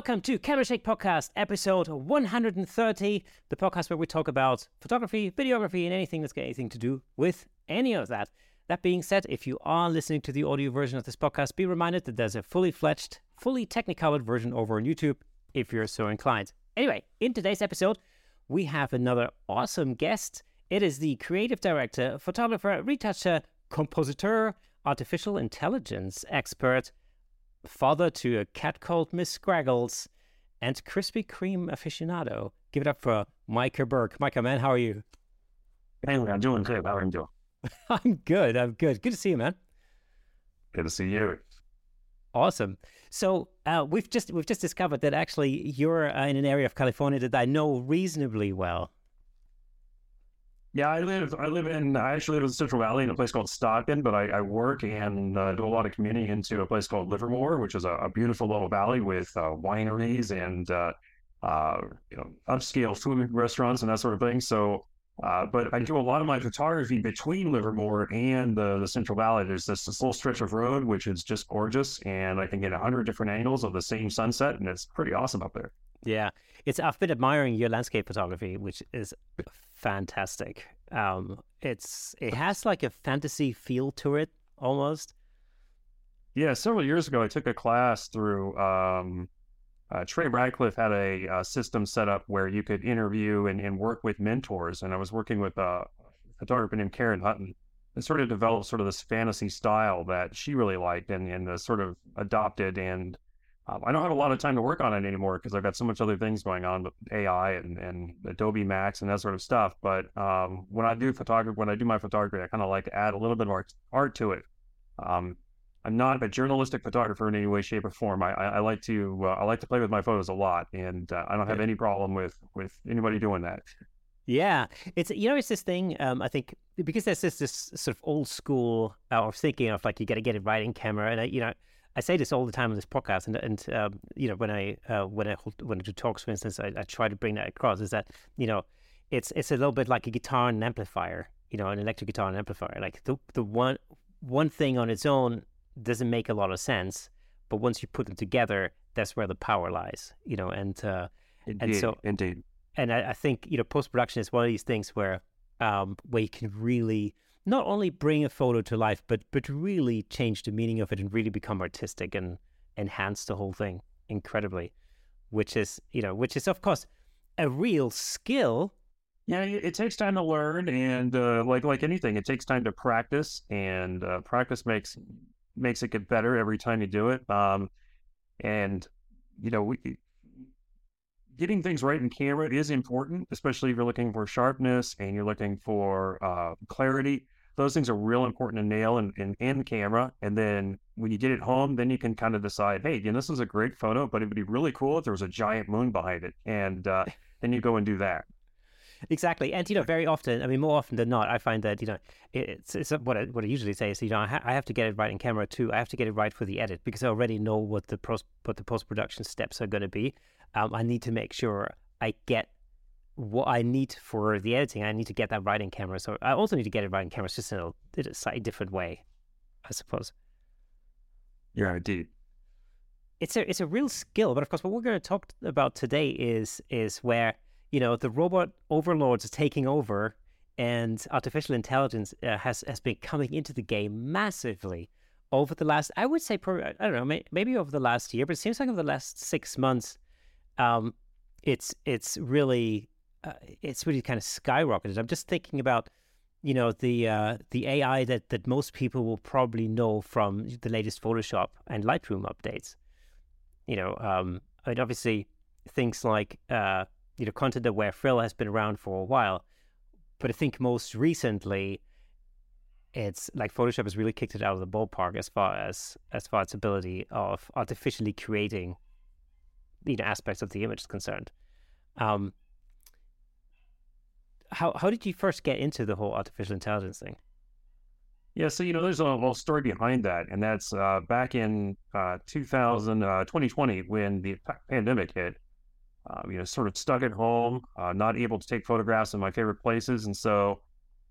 Welcome to Camera Shake Podcast, episode 130, the podcast where we talk about photography, videography, and anything that's got anything to do with any of that. That being said, if you are listening to the audio version of this podcast, be reminded that there's a fully fledged, fully technicolored version over on YouTube if you're so inclined. Anyway, in today's episode, we have another awesome guest. It is the creative director, photographer, retoucher, compositor, artificial intelligence expert, father to a cat called Miss Scraggles, and Krispy Kreme aficionado. Give it up for Micah Burke. Micah, man, how are you? Hey, I'm doing good. How are you doing? I'm good. I'm good. Good to see you, man. Good to see you. Awesome. So uh, we've just we've just discovered that actually you're uh, in an area of California that I know reasonably well. Yeah, I live. I live in. I actually live in Central Valley in a place called Stockton, but I, I work and uh, do a lot of commuting into a place called Livermore, which is a, a beautiful little valley with uh, wineries and uh, uh, you know upscale food restaurants and that sort of thing. So, uh, but I do a lot of my photography between Livermore and the, the Central Valley. There's this, this little stretch of road which is just gorgeous, and I can get a hundred different angles of the same sunset, and it's pretty awesome up there. Yeah, it's I've been admiring your landscape photography, which is fantastic. Um, it's it has like a fantasy feel to it almost. Yeah, several years ago, I took a class through um, uh, Trey Ratcliff had a, a, system set up where you could interview and, and work with mentors, and I was working with a photographer named Karen Hutton. And sort of developed sort of this fantasy style that she really liked and, and uh, sort of adopted and um, I don't have a lot of time to work on it anymore because I've got so much other things going on with AI and, and Adobe Max and that sort of stuff. But um, when I do photography, when I do my photography, I kind of like to add a little bit of art, art to it. Um, I'm not a journalistic photographer in any way, shape, or form. I, I, I like to uh, I like to play with my photos a lot, and uh, I don't have any problem with with anybody doing that. Yeah, it's you know it's this thing. Um, I think because there's this this sort of old school uh, of thinking of like you got to get a right in camera, and I, you know I say this all the time on this podcast, and and um, you know when I uh, when I hold, when I do talks, for instance, I, I, try to bring that across. Is that you know it's it's a little bit like a guitar and an amplifier, you know, an electric guitar and amplifier. Like the the one one thing on its own doesn't make a lot of sense, but once you put them together, that's where the power lies, you know. And uh, indeed, and so indeed, and I, I think you know post production is one of these things where um, where you can really not only bring a photo to life, but but really change the meaning of it and really become artistic and enhance the whole thing incredibly, which is you know which is of course a real skill. Yeah, it takes time to learn, and uh, like like anything, it takes time to practice, and uh, practice makes makes it get better every time you do it. Um, and you know, we, getting things right in camera is important, especially if you're looking for sharpness and you're looking for uh, clarity. Those things are real important to nail in, in, in camera. And then when you get it home, then you can kind of decide, hey, this is a great photo, but it would be really cool if there was a giant moon behind it. And uh, then you go and do that. Exactly, and you know, very often, I mean, more often than not, I find that you know, it's, it's what I, what I usually say is, you know, I, ha- I have to get it right in camera too. I have to get it right for the edit because I already know what the pros- what the post production steps are going to be um, I need to make sure I get what I need for the editing. I need to get that right in camera. So I also need to get it right in camera. It's just in a, in a slightly different way, I suppose. Yeah, indeed. It's a it's a real skill, but of course, what we're going to talk about today is is where you know the robot overlords are taking over, and artificial intelligence uh, has has been coming into the game massively over the last. I would say, probably, I don't know, maybe over the last year, but it seems like over the last six months, um, it's it's really uh, it's really kind of skyrocketed. I'm just thinking about you know the uh, the AI that that most people will probably know from the latest Photoshop and Lightroom updates. You know, um, I mean, obviously things like uh, you know content aware fill has been around for a while, but I think most recently it's like Photoshop has really kicked it out of the ballpark as far as as far as ability of artificially creating you know aspects of the image is concerned. Um, how how did you first get into the whole artificial intelligence thing? Yeah, so you know, there's a little story behind that, and that's uh, back in uh, 2000, uh, 2020 when the pandemic hit. Uh, you know, sort of stuck at home, uh, not able to take photographs in my favorite places, and so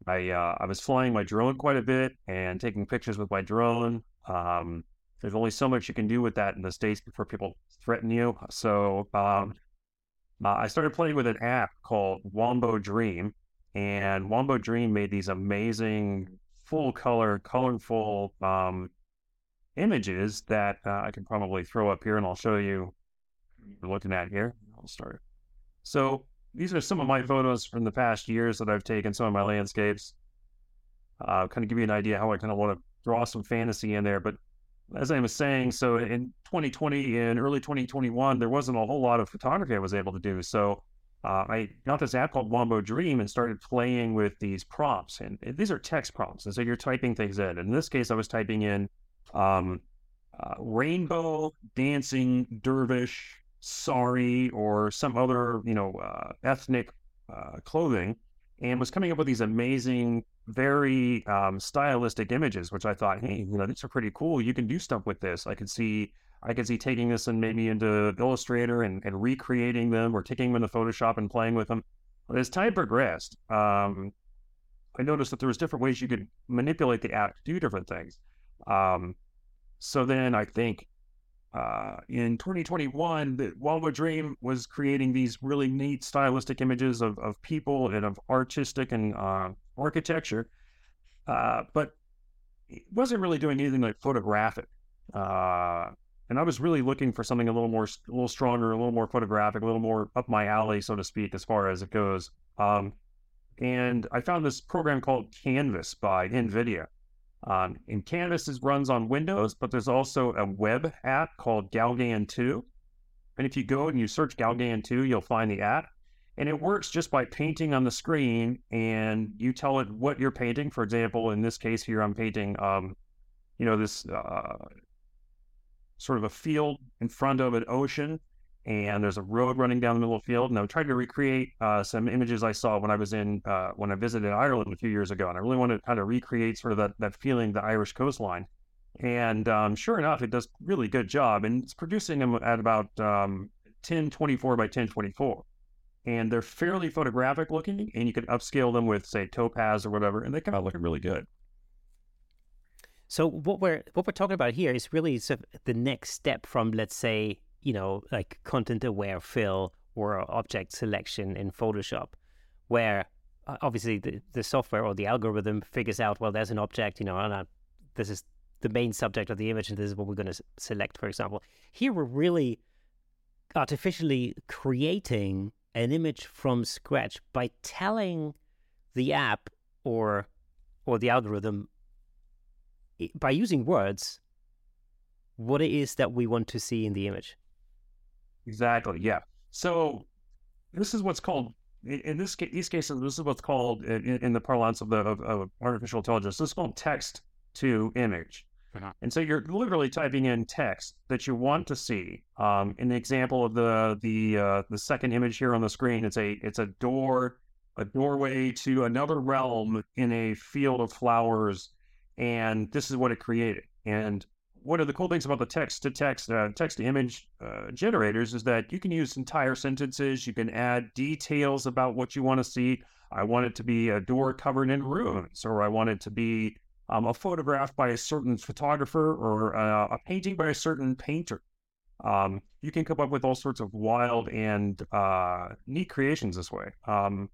I uh, I was flying my drone quite a bit and taking pictures with my drone. Um, there's only so much you can do with that in the states before people threaten you. So um, uh, I started playing with an app called Wombo Dream, and Wombo Dream made these amazing full color, colorful um, images that uh, I can probably throw up here, and I'll show you. We're looking at here. I'll start. So these are some of my photos from the past years that I've taken, some of my landscapes. Uh, kind of give you an idea how I kind of want to draw some fantasy in there. But as I was saying, so in 2020 and early 2021, there wasn't a whole lot of photography I was able to do. So uh, I got this app called Wombo Dream and started playing with these prompts. And these are text prompts. And so you're typing things in. In this case, I was typing in um, uh, rainbow dancing dervish sari or some other, you know, uh, ethnic uh, clothing and was coming up with these amazing, very um, stylistic images, which I thought, hey, you know, these are pretty cool. You can do stuff with this. I could see, I could see taking this and maybe into Illustrator and, and recreating them or taking them into Photoshop and playing with them. But as time progressed, um, I noticed that there was different ways you could manipulate the app to do different things. Um, so then I think uh, in 2021, the Wombo Dream was creating these really neat stylistic images of, of people and of artistic and uh, architecture, uh, but it wasn't really doing anything like photographic. Uh, and I was really looking for something a little more, a little stronger, a little more photographic, a little more up my alley, so to speak, as far as it goes. Um, and I found this program called Canvas by NVIDIA. Um, and Canvas is, runs on Windows, but there's also a web app called GauGAN 2. And if you go and you search GauGAN 2, you'll find the app. And it works just by painting on the screen and you tell it what you're painting. For example, in this case here, I'm painting, um, you know, this uh, sort of a field in front of an ocean and there's a road running down the middle of the field. And I tried to recreate uh, some images I saw when I was in uh, when I visited Ireland a few years ago, and I really wanted to kind of recreate sort of that that feeling, the Irish coastline. And um, sure enough, it does really good job, and it's producing them at about um, 1024 by 1024. And they're fairly photographic looking, and you can upscale them with, say, topaz or whatever, and they come out looking really good. So what we're what we're talking about here is really sort of the next step from, let's say, you know, like content aware fill or object selection in Photoshop, where uh, obviously the, the software or the algorithm figures out, well, there's an object, you know, and this is the main subject of the image, and this is what we're going to select, for example. Here we're really artificially creating an image from scratch by telling the app or or the algorithm by using words what it is that we want to see in the image. Exactly. Yeah. So this is what's called in this case, these cases. This is what's called in, in the parlance of the of, of, artificial intelligence. This is called text to image. Uh-huh. And so you're literally typing in text that you want to see. Um, in the example of the the uh, the second image here on the screen, it's a it's a door, a doorway to another realm in a field of flowers, and this is what it created. And one of the cool things about the text to text uh, text to image uh, generators is that you can use entire sentences. You can add details about what you want to see. I want it to be a door covered in ruins or i want it to be um, a photograph by a certain photographer or uh, a painting by a certain painter. Um, you can come up with all sorts of wild and uh, neat creations this way. Um,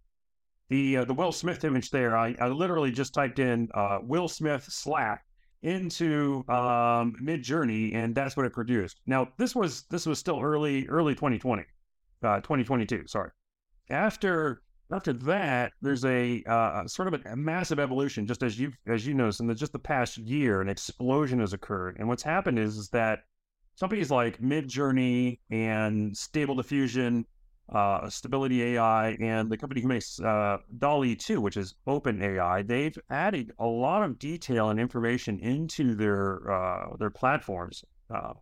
the uh, the will smith image there I, I literally just typed in uh, will smith slack into um, Midjourney, and that's what it produced. Now, this was this was still early early 2020, uh, 2022. Sorry. After after that, there's a uh, sort of a, massive evolution, just as you as you noticed, in the, just the past year, an explosion has occurred. And what's happened is, is that companies like Midjourney and Stable Diffusion uh, Stability AI and the company who makes uh, DALL-E 2, which is Open AI, they've added a lot of detail and information into their uh, their platforms, uh,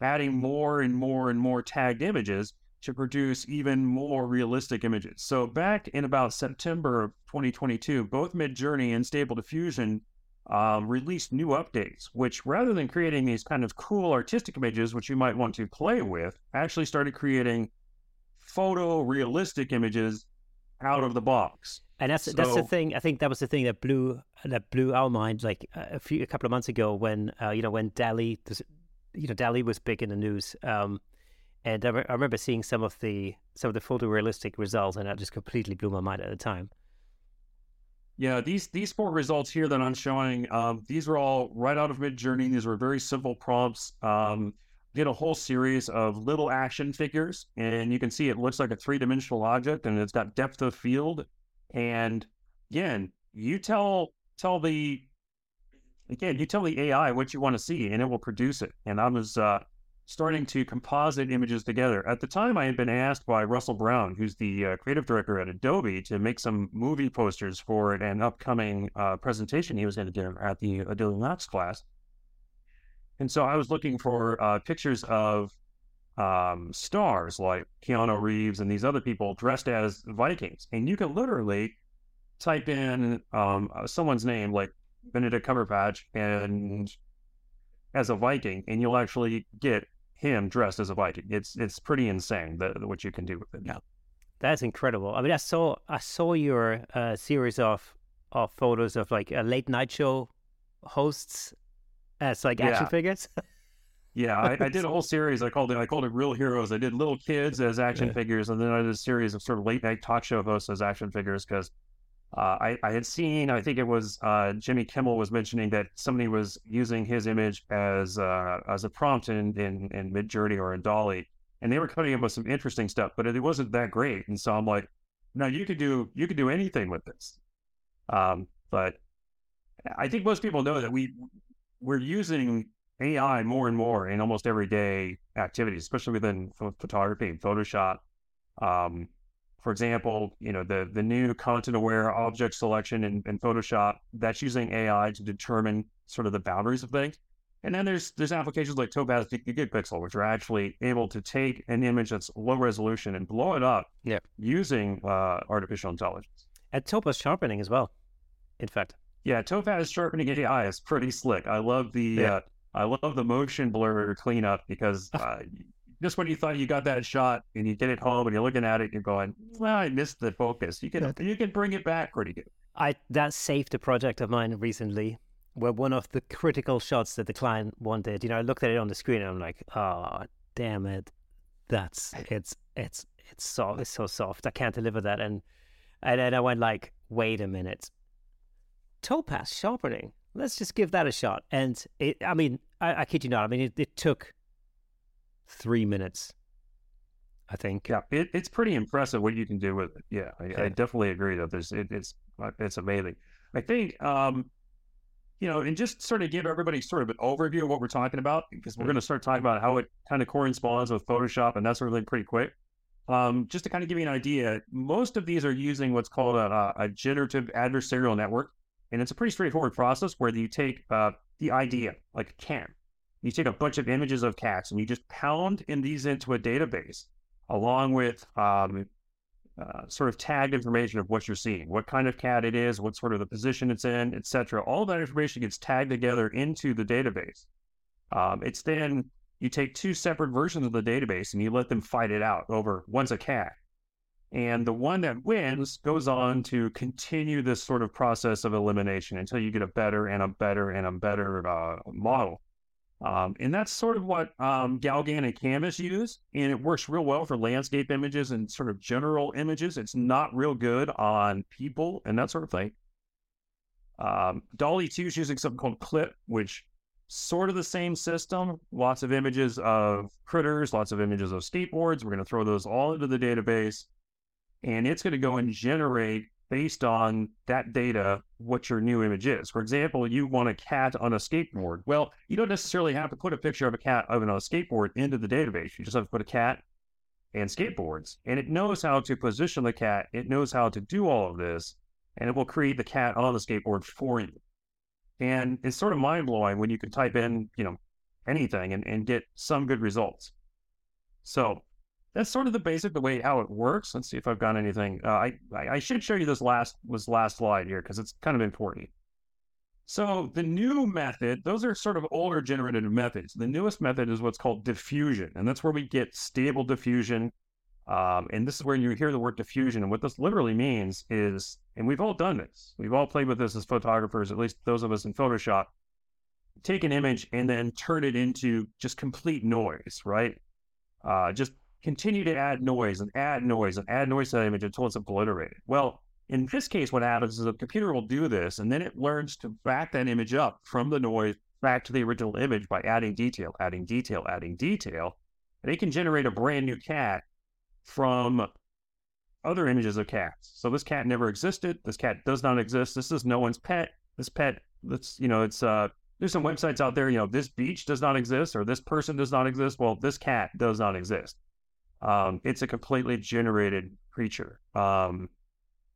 adding more and more and more tagged images to produce even more realistic images. So back in about September of 2022, both Midjourney and Stable Diffusion um, released new updates, which rather than creating these kind of cool artistic images, which you might want to play with, actually started creating photorealistic images out of the box. And that's so, that's the thing. I think that was the thing that blew that blew our mind like a few a couple of months ago when uh, you know when DALL-E, you know DALL-E was big in the news. Um, and I, I, remember seeing some of the some of the photorealistic results, and that just completely blew my mind at the time. Yeah, these these four results here that I'm showing, um, these were all right out of Midjourney. These were very simple prompts. Um, did a whole series of little action figures, and you can see it looks like a three dimensional object, and it's got depth of field. And again, you tell tell the again you tell the AI what you want to see, and it will produce it. And I was uh, starting to composite images together. At the time, I had been asked by Russell Brown, who's the uh, creative director at Adobe, to make some movie posters for an upcoming uh, presentation he was going to give at the Adobe Max class. And so I was looking for uh, pictures of um, stars like Keanu Reeves and these other people dressed as Vikings. And you can literally type in um, uh, someone's name, like Benedict Cumberbatch, and as a Viking, and you'll actually get him dressed as a Viking. It's it's pretty insane what you can do with it now. That's incredible. I mean, I saw I saw your uh, series of of photos of like a late night show hosts as like action yeah. figures. yeah, I, I, did a whole series. I called it I called it Real Heroes. I did little kids as action yeah. figures, and then I did a series of sort of late night talk show hosts as action figures because uh, I, I had seen, I think it was uh, Jimmy Kimmel was mentioning that somebody was using his image as uh, as a prompt in, in, in Midjourney or in DALL-E, and they were coming up with some interesting stuff, but it wasn't that great. And so I'm like, no, you could do you could do anything with this. Um, but I think most people know that we we're using AI more and more in almost everyday activities, especially within photography and Photoshop. Um, for example, you know, the, the new content aware object selection in, in Photoshop, that's using AI to determine sort of the boundaries of things. And then there's there's applications like Topaz Gigapixel, which are actually able to take an image that's low resolution and blow it up yeah. using uh, artificial intelligence. And Topaz sharpening as well, in fact. Yeah, Topaz is sharpening AI is pretty slick. I love the yeah. uh, I love the motion blur cleanup because uh, just when you thought you got that shot and you get it home and you're looking at it, you're going, "Well, I missed the focus." You can you can bring it back pretty good. I that saved a project of mine recently where one of the critical shots that the client wanted, you know, I looked at it on the screen and I'm like, "Oh, damn it, that's it's it's it's so it's so soft. I can't deliver that." And and then I went like, "Wait a minute, topaz sharpening." Let's just give that a shot. And it, I mean, I, I kid you not. I mean, it, it took three minutes. I think. Yeah, it, it's pretty impressive what you can do with it. Yeah, I, I definitely agree that there's it, it's uh, it's amazing. I think um, you know, and just sort of give everybody sort of an overview of what we're talking about because we're mm-hmm. going to start talking about how it kind of corresponds with Photoshop and that sort of thing pretty quick. Um, just to kind of give you an idea, most of these are using what's called a, a generative adversarial network, and it's a pretty straightforward process where you take uh, the idea, like a CAM, you take a bunch of images of cats and you just pound in these into a database along with um, uh, sort of tagged information of what you're seeing, what kind of cat it is, what sort of the position it's in, etc. All that information gets tagged together into the database. Um, it's then you take two separate versions of the database and you let them fight it out over one's a cat. And the one that wins goes on to continue this sort of process of elimination until you get a better and a better and a better uh, model. Um, and that's sort of what um, GauGAN and Canvas use. And it works real well for landscape images and sort of general images. It's not real good on people and that sort of thing. Um, DALL-E 2 is using something called Clip, which sort of the same system. Lots of images of critters, lots of images of skateboards. We're going to throw those all into the database. And it's going to go and generate based on that data what your new image is. For example, you want a cat on a skateboard. Well, you don't necessarily have to put a picture of a cat of on a skateboard into the database. You just have to put a cat and skateboards. And it knows how to position the cat. It knows how to do all of this. And it will create the cat on the skateboard for you. And it's sort of mind blowing when you can type in, you know, anything and, and get some good results. So that's sort of the basic the way how it works. Let's see if I've got anything. Uh, I I should show you this last was last slide here because it's kind of important. So the new method, those are sort of older generative methods. The newest method is what's called diffusion, and that's where we get stable diffusion. Um, and this is where you hear the word diffusion. And what this literally means is, and we've all done this, we've all played with this as photographers, at least those of us in Photoshop, take an image and then turn it into just complete noise, right? Uh, just continue to add noise and add noise and add noise to that image until it's obliterated. Well, in this case, what happens is the computer will do this and then it learns to back that image up from the noise back to the original image by adding detail, adding detail, adding detail. And it can generate a brand new cat from other images of cats. So this cat never existed. This cat does not exist. This is no one's pet. This pet, that's, you know, it's, uh, there's some websites out there, you know, this beach does not exist or this person does not exist. Well, this cat does not exist. Um, it's a completely generated creature. Um,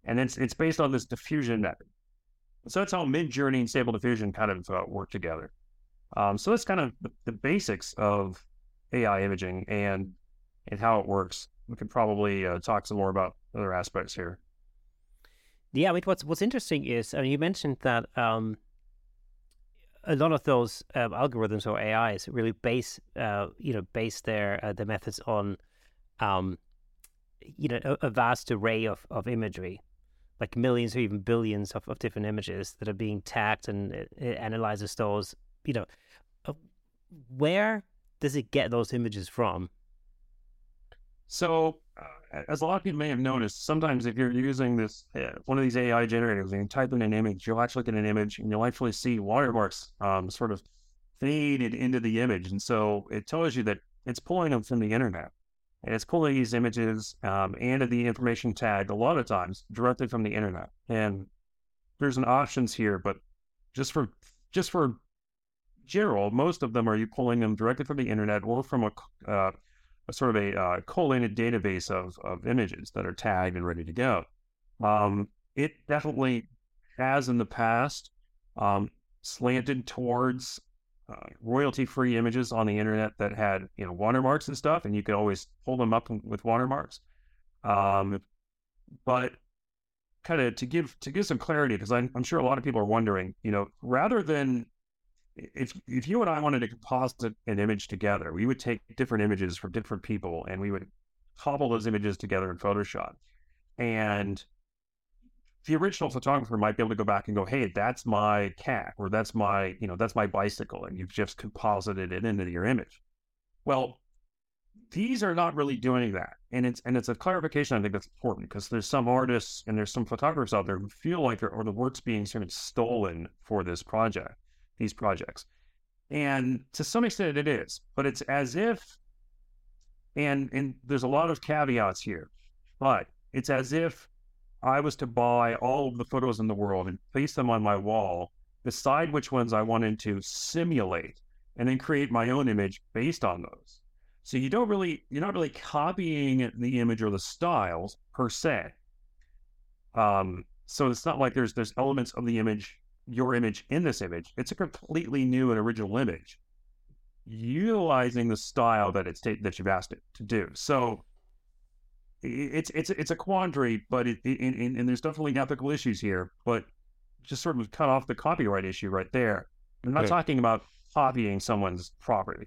and it's, it's based on this diffusion method. So that's how Midjourney and Stable Diffusion kind of uh, work together. Um, so that's kind of the, the, basics of AI imaging and and how it works. We could probably uh, talk some more about other aspects here. Yeah, I mean, what's what's interesting is, you mentioned that um, a lot of those uh, algorithms or AIs really base, uh, you know, base their uh, their methods on, um, you know, a, a, vast array of, of imagery, like millions or even billions of, of different images that are being tagged, and it, it analyzes those. You know, uh, where does it get those images from? So, uh, as a lot of people may have noticed, sometimes if you're using this uh, one of these AI generators and you type in an image, you'll actually get an image and you'll actually see watermarks um, sort of faded into the image, and so it tells you that it's pulling them from the internet, and it's pulling these images um, and the information tag a lot of times directly from the internet. And there's an options here, but just for just for general, most of them are you pulling them directly from the internet or from a uh, a sort of a uh, collated database of, of images that are tagged and ready to go. Um, it definitely has in the past um, slanted towards uh, royalty-free images on the internet that had you know watermarks and stuff, and you could always pull them up with watermarks. Um, but kind of to give to give some clarity, because I'm, I'm sure a lot of people are wondering, you know, rather than if if you and I wanted to composite an image together, we would take different images from different people and we would cobble those images together in Photoshop. And the original photographer might be able to go back and go, "Hey, that's my cat, or that's my, you know, that's my bicycle," and you've just composited it into your image. Well, these are not really doing that, and it's and it's a clarification I think that's important because there's some artists and there's some photographers out there who feel like or the work's being sort of stolen for this project these projects. And to some extent it is, but it's as if, and, and there's a lot of caveats here, but it's as if I was to buy all of the photos in the world and place them on my wall, decide which ones I wanted to simulate, and then create my own image based on those. So you don't really, you're not really copying the image or the styles per se. Um, so it's not like there's there's elements of the image your image in this image. It's a completely new and original image, utilizing the style that it's that you've asked it to do. So it's it's it's a quandary, but it, it and, and there's definitely ethical issues here. But just sort of cut off the copyright issue right there. I'm not talking about copying someone's property.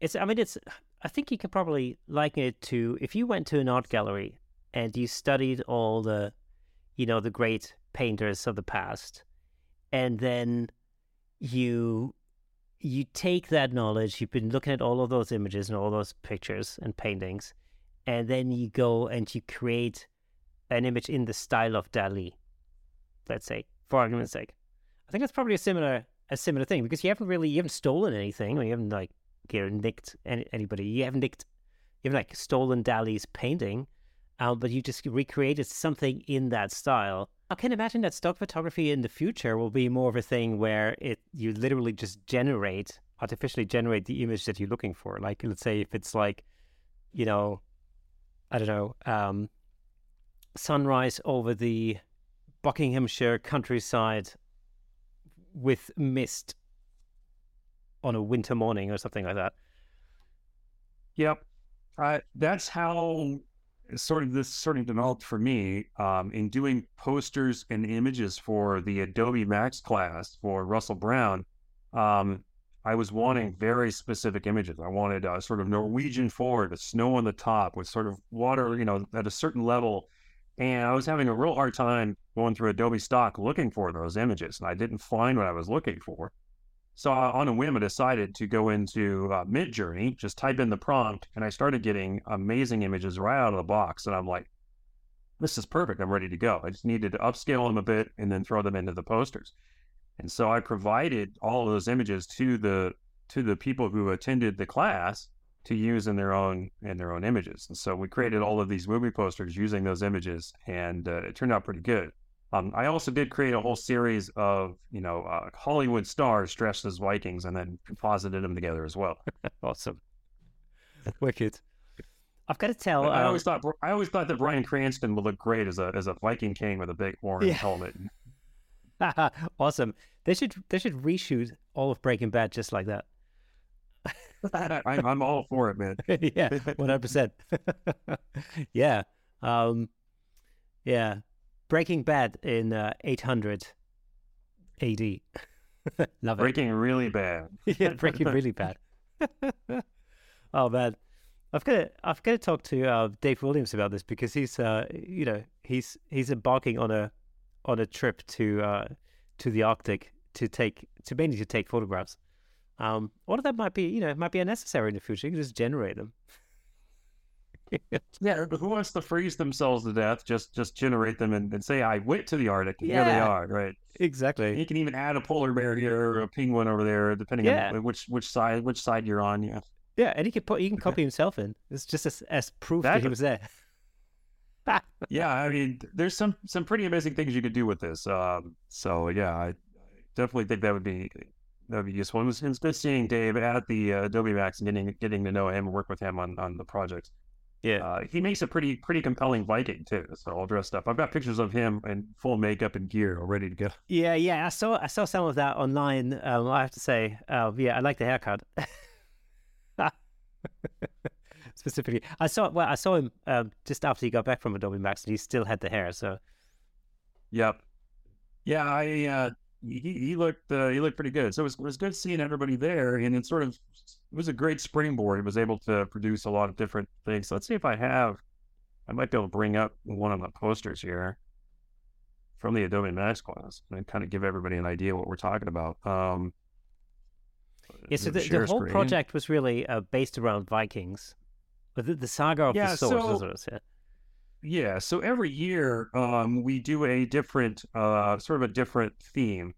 It's I mean it's I think you can probably liken it to if you went to an art gallery and you studied all the you know the great painters of the past and then you you take that knowledge you've been looking at all of those images and all those pictures and paintings and then you go and you create an image in the style of Dali let's say for argument's sake. I think that's probably a similar a similar thing because you haven't really you haven't stolen anything or you haven't like you know, nicked any, anybody. You haven't nicked you haven't like stolen Dali's painting um, but you just recreated something in that style. I can imagine that stock photography in the future will be more of a thing where it you literally just generate artificially generate the image that you're looking for. Like let's say if it's like, you know, I don't know, um, sunrise over the Buckinghamshire countryside with mist on a winter morning or something like that. Yep. Uh, that's how sort of this sort of developed for me um, in doing posters and images for the Adobe Max class for Russell Brown. Um, I was wanting very specific images. I wanted a sort of Norwegian fjord, the snow on the top with sort of water, you know, at a certain level. And I was having a real hard time going through Adobe Stock looking for those images, and I didn't find what I was looking for. So uh, on a whim, I decided to go into uh, Midjourney, just type in the prompt, and I started getting amazing images right out of the box. And I'm like, this is perfect. I'm ready to go. I just needed to upscale them a bit and then throw them into the posters. And so I provided all of those images to the to the people who attended the class to use in their own in their own images. And so we created all of these movie posters using those images, and uh, it turned out pretty good. Um, I also did create a whole series of you know uh, Hollywood stars dressed as Vikings, and then composited them together as well. awesome, wicked. I've got to tell. I, um, always thought I always thought that Bryan Cranston would look great as a as a Viking king with a big horn yeah. helmet. awesome. They should they should reshoot all of Breaking Bad just like that. I'm, I'm all for it, man. yeah, one hundred percent. Yeah, um, yeah. Breaking Bad in uh, eight hundred AD. Love it. Breaking really bad. yeah, breaking really bad. oh man, I've got to I've got to talk to uh, Dave Williams about this because he's uh, you know he's he's embarking on a on a trip to uh, to the Arctic to take to mainly to take photographs. Um, all of that might be, you know, it might be unnecessary in the future. You can just generate them. yeah, who wants to freeze themselves to death? Just just generate them and, and say I went to the Arctic. And yeah. Here they are, right? Exactly. You can even add a polar bear here or a penguin over there, depending yeah. on which which side which side you're on. Yeah. Yeah, and he can put he can copy himself in. It's just as, as proof that, that he was there. yeah, I mean, there's some some pretty amazing things you could do with this. Um, so yeah, I definitely think that would be that would be useful. It was, it was good seeing Dave at the uh, Adobe Max and getting getting to know him and work with him on on the project. Yeah, uh, he makes a pretty pretty compelling Viking too. So all dressed up. I've got pictures of him in full makeup and gear, all ready to go. Yeah, yeah. I saw I saw some of that online. Um, I have to say, uh, yeah, I like the haircut. specifically. I saw well, I saw him um, just after he got back from Adobe Max, and he still had the hair. So, yep, yeah, I uh, he he looked uh, he looked pretty good. So it was, it was good seeing everybody there, and it sort of it was a great springboard. He was able to produce a lot of different things. So let's see if I have. I might be able to bring up one of the posters here from the Adobe Max class and kind of give everybody an idea what we're talking about. Um, yeah, so the, the whole screen. project was really uh, based around Vikings. The, the saga of yeah, the sword. So, yeah. So every year um, we do a different, uh, sort of a different theme.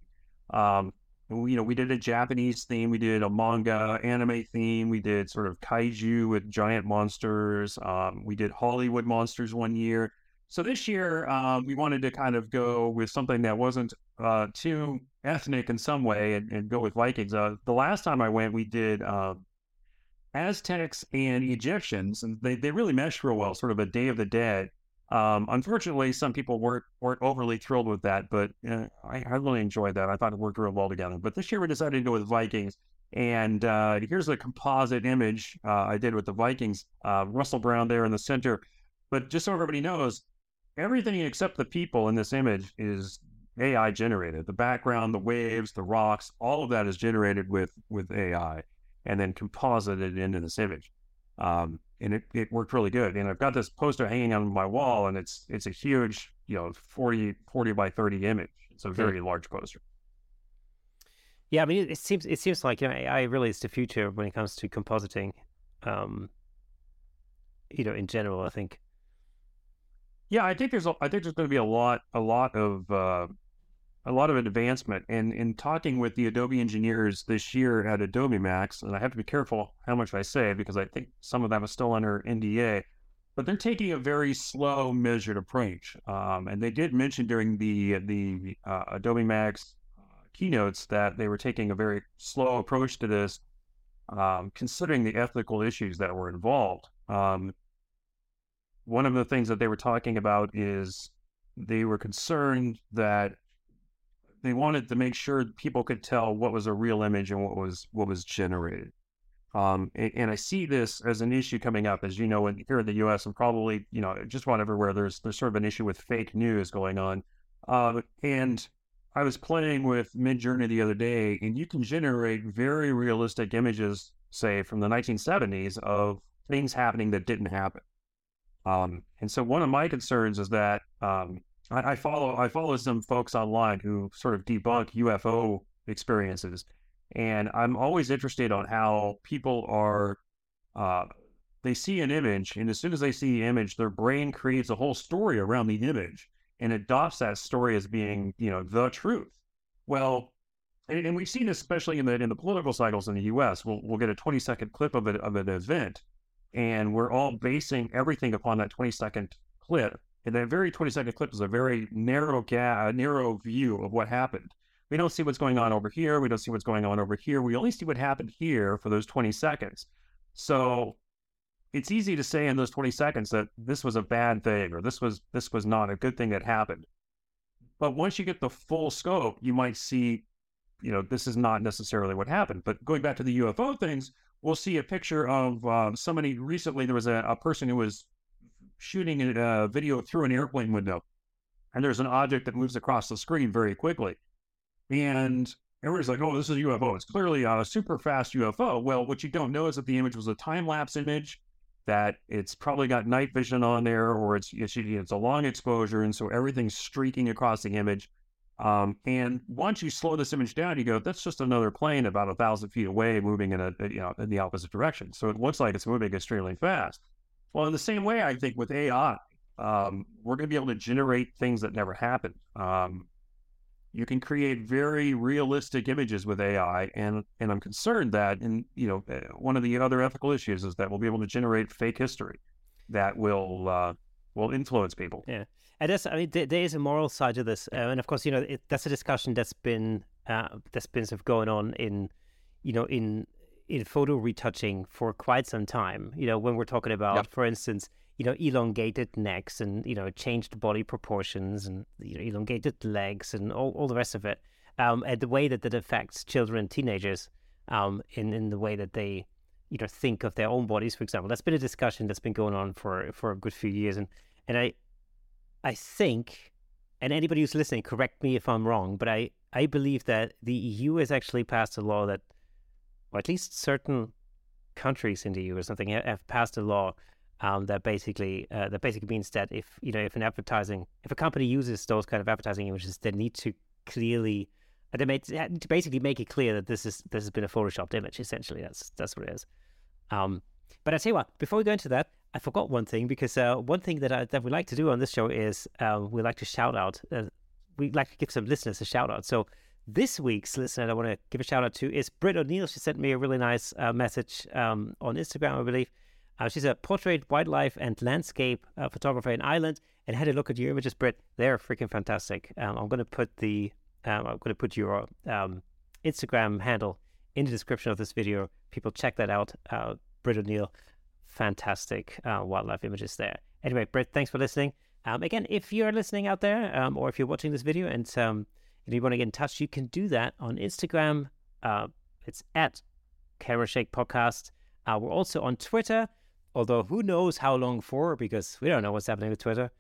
Um, you know, we did a Japanese theme, we did a manga anime theme, we did sort of kaiju with giant monsters. Um, we did Hollywood monsters one year. So this year um, we wanted to kind of go with something that wasn't uh, too ethnic in some way and, and go with Vikings. Uh, the last time I went, we did uh, Aztecs and Egyptians, and they, they really meshed real well, sort of a Day of the Dead. Um, unfortunately, some people weren't weren't overly thrilled with that, but uh, I, I, really enjoyed that. I thought it worked real well together. But this year we decided to go with Vikings, and uh, here's a composite image uh, I did with the Vikings. Uh, Russell Brown there in the center, but just so everybody knows, everything except the people in this image is AI generated. The background, the waves, the rocks, all of that is generated with with AI and then composited into this image. Um, and it, it worked really good. And I've got this poster hanging on my wall, and it's it's a huge, you know, 40, 40 by 30 image. It's a very large poster. Yeah, I mean, it, seems it seems like you know, AI really is the future when it comes to compositing. Um, you know, in general, I think. Yeah, I think there's a, I think there's going to be a lot a lot of uh, a lot of advancement. And in talking with the Adobe engineers this year at Adobe Max, and I have to be careful how much I say because I think some of them is still under NDA, but they're taking a very slow, measured approach. Um, and they did mention during the the uh, Adobe Max uh, keynotes that they were taking a very slow approach to this, um, considering the ethical issues that were involved. Um, one of the things that they were talking about is they were concerned that they wanted to make sure people could tell what was a real image and what was what was generated. Um, and, and, I see this as an issue coming up, as you know, in, here in the U.S. and probably you know just about everywhere. There's there's sort of an issue with fake news going on, uh, and I was playing with Midjourney the other day, and you can generate very realistic images, say from the 1970s, of things happening that didn't happen. Um, and so one of my concerns is that um, I, I, follow I follow some folks online who sort of debunk UFO experiences, and I'm always interested on how people are. Uh, they see an image, and as soon as they see the image, their brain creates a whole story around the image and adopts that story as being, you know, the truth. Well, and, and we've seen especially in the in the political cycles in the U.S. We'll we'll get a 20 second clip of it of an event, and we're all basing everything upon that 20 second clip. And that very 20 second clip is a very narrow gap, narrow view of what happened. We don't see what's going on over here. We don't see what's going on over here. We only see what happened here for those 20 seconds. So it's easy to say in those 20 seconds that this was a bad thing or this was this was not a good thing that happened. But once you get the full scope, you might see, you know, this is not necessarily what happened. But going back to the UFO things, we'll see a picture of uh, somebody recently. There was a, a person who was shooting a video through an airplane window, and there's an object that moves across the screen very quickly. And everybody's like, oh, this is a UFO. It's clearly a super fast UFO. Well, what you don't know is that the image was a time lapse image that it's probably got night vision on there or it's it's, it's a long exposure and so everything's streaking across the image um, and once you slow this image down you go that's just another plane about a thousand feet away moving in a you know in the opposite direction so it looks like it's moving extremely fast well in the same way i think with ai um, we're going to be able to generate things that never happened um, you can create very realistic images with AI, and and I'm concerned that, and you know, eh, one of the other ethical issues is that we'll be able to generate fake history that will uh, will influence people. Yeah, and that's I mean, there, is a moral side to this, uh, and of course, you know, it, that's a discussion that's been uh, that's been sort of going on in, you know, in in photo retouching for quite some time. You know, when we're talking about, yep. for instance you know, elongated necks and, you know, changed body proportions and, you know, elongated legs and all, all the rest of it. Um, and the way that that affects children and teenagers um, in, in the way that they, you know, think of their own bodies, for example. That's been a discussion that's been going on for, for a good few years. And, and I, I think, and anybody who's listening, correct me if I'm wrong, but I, I believe that the EU has actually passed a law that, or at least certain countries in the EU or something have passed a law um, that basically uh, that basically means that if you know if an advertising if a company uses those kind of advertising images, they need to clearly uh, they made to basically make it clear that this is this has been a photoshopped image. Essentially, that's that's what it is. Um, but I tell you what, before we go into that, I forgot one thing because uh, one thing that I, that we like to do on this show is um, we like to shout out. Uh, we like to give some listeners a shout out. So this week's listener I want to give a shout out to is Britt O'Neill. She sent me a really nice uh, message um, on Instagram, I believe. Uh, she's a portrait, wildlife, and landscape uh, photographer in Ireland. And had a look at your images, Britt. They're freaking fantastic. Um, I'm going to put the um, I'm going to put your um, Instagram handle in the description of this video. People check that out. Uh, Britt O'Neill, fantastic uh, wildlife images there. Anyway, Britt, thanks for listening. Um, again, if you're listening out there, um, or if you're watching this video and and you want to get in touch, you can do that on Instagram. Uh, it's at Camera Shake Podcast. Uh, we're also on Twitter although who knows how long for because we don't know what's happening with Twitter.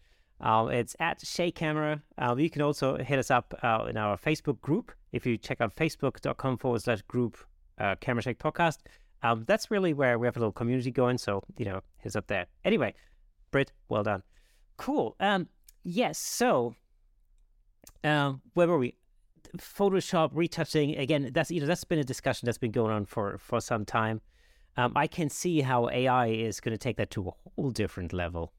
Um, it's at Shake Camera. Um, you can also hit us up uh, in our Facebook group. If you check out facebook.com forward slash group uh, Camera Shake Podcast, um, that's really where we have a little community going. So, you know, us up there. Anyway, Britt, well done. Cool. Um, yes. So, um, where were we? Photoshop retouching again. That's you know that's been a discussion that's been going on for for some time um, I can see how AI is going to take that to a whole different level.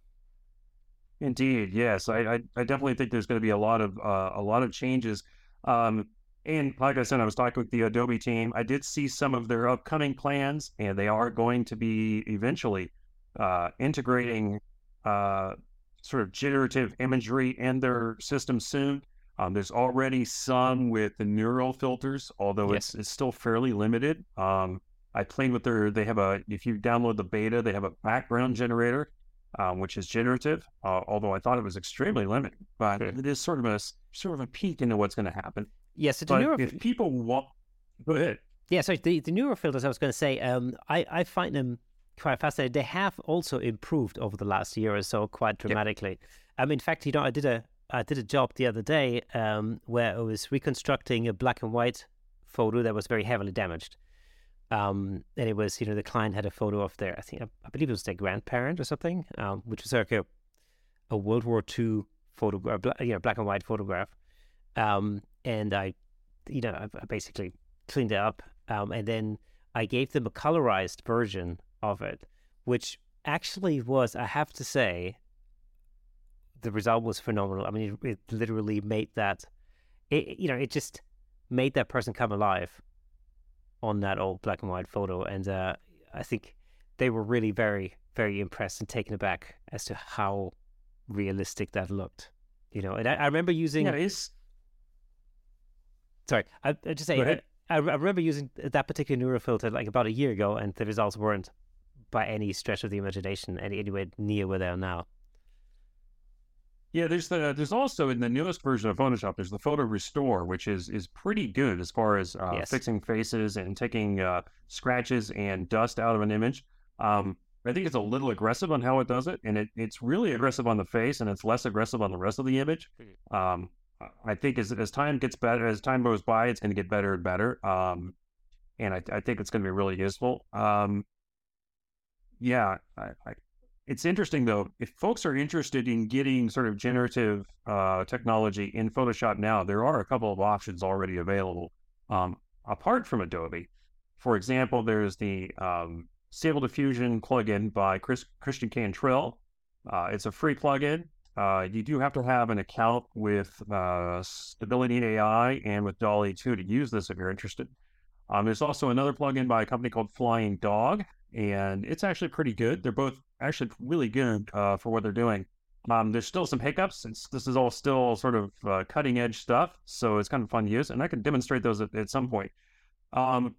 Indeed, yes, I, I, I definitely think there's going to be a lot of uh, a lot of changes. Um, and like I said, I was talking with the Adobe team. I did see some of their upcoming plans, and they are going to be eventually uh, integrating uh, sort of generative imagery in their system soon. Um, there's already some with the neural filters, although yes. it's it's still fairly limited. Um, I played with their. They have a. If you download the beta, they have a background generator, um, which is generative. Uh, although I thought it was extremely limited, but okay. it is sort of a sort of a peek into what's going to happen. Yes, yeah, so newer... if people want, go ahead. Yeah, so the the newer filters, I was going to say, um, I I find them quite fascinating. They have also improved over the last year or so quite dramatically. Yep. Um, in fact, you know, I did a I did a job the other day um, where I was reconstructing a black and white photo that was very heavily damaged. Um, and it was, you know, the client had a photo of their, I think, I believe it was their grandparent or something, um, which was like a, a World War II photograph, you know, black and white photograph. Um, and I, you know, I, I basically cleaned it up. Um, and then I gave them a colorized version of it, which actually was, I have to say, the result was phenomenal. I mean, it, it literally made that, it, you know, it just made that person come alive on that old black and white photo. And uh, I think they were really very, very impressed and taken aback as to how realistic that looked. You know, and I, I remember using. Yeah, it's. Sorry, I, I just say I, I, remember using that particular neural filter like about a year ago, and the results weren't by any stretch of the imagination any anywhere near where they are now. Yeah, there's the there's also in the newest version of Photoshop there's the photo restore, which is is pretty good as far as uh, yes. fixing faces and taking uh, scratches and dust out of an image. Um, I think it's a little aggressive on how it does it, and it, it's really aggressive on the face, and it's less aggressive on the rest of the image. Um, I think as as time gets better, as time goes by, it's going to get better and better. Um, and I, I think it's going to be really useful. Um, yeah, I, I it's interesting though, if folks are interested in getting sort of generative uh, technology in Photoshop now, there are a couple of options already available. Um, apart from Adobe, for example, there's the um, Stable Diffusion plugin by Chris, Christian Cantrell. Uh, it's a free plugin. Uh, you do have to have an account with uh, Stability AI and with DALL-E 2 to use this if you're interested. Um, there's also another plugin by a company called Flying Dog, and it's actually pretty good. They're both actually really good uh, for what they're doing. Um, there's still some hiccups. It's, this is all still sort of uh, cutting edge stuff, so it's kind of fun to use, and I can demonstrate those at, at some point. Um,